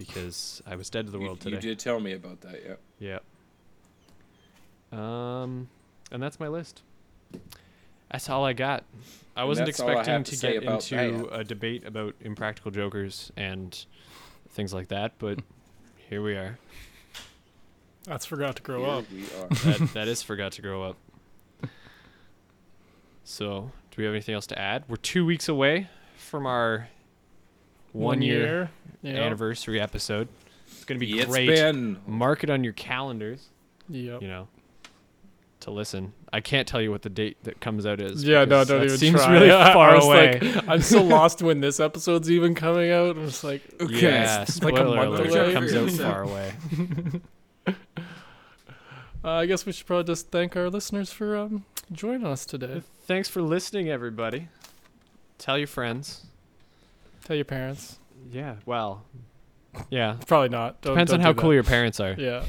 because i was dead to the world you today You did tell me about that. Yeah. yeah. Um, and that's my list. That's all I got. I wasn't that's I expecting to, to get into that. a debate about impractical jokers and things like that, but here we are. That's forgot to grow Here up. we are. That that is forgot to grow up. So, do we have anything else to add? We're two weeks away from our one, year, Yep. anniversary episode. It's gonna be It's great. been Mark it on your calendars. Yep. You know, to listen. I can't tell you what the date that comes out is. Yeah, no, don't that even seems try. really I far away. Like, I'm so lost when this episode's even coming out. I'm just like, Okay. Yeah, It's like spoiler a month alert. away. It comes out far away. uh, I guess we should probably just thank our listeners for um, joining us today. Thanks for listening, everybody. Tell your friends. Tell your parents. Yeah. Well. Yeah. Probably not. Don't, Depends don't on how cool that. your parents are. Yeah.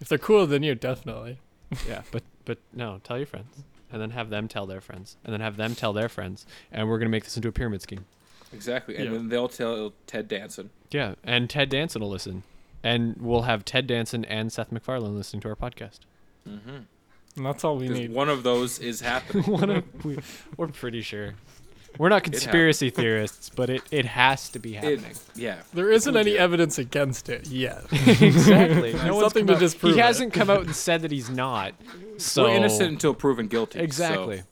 If they're cooler than you, definitely. Yeah, but but no, tell your friends, and then have them tell their friends, and then have them tell their friends, and we're gonna make this into a pyramid scheme. exactly, and Yeah. then they'll tell Ted Danson. Yeah, and Ted Danson will listen, and we'll have Ted Danson and Seth MacFarlane listening to our podcast. Mm-hmm. And that's all we need. one of those is happening. One of we, we're pretty sure. We're not conspiracy theorists, but it, it has to be It- happening. yeah. There isn't any do. evidence against it yet. exactly. No one's nothing to out- disprove He it. hasn't come out and said that he's not. So We're innocent until proven guilty. so- Exactly.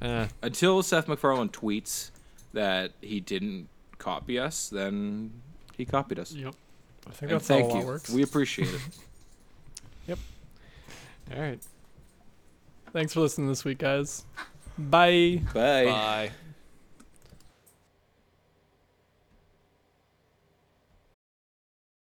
Uh, until Seth MacFarlane tweets that he didn't copy us, then he copied us. Yep. I think And that's thank how you. works. We appreciate it. Yep. All right. Thanks for listening this week, guys. Bye. Bye. Bye.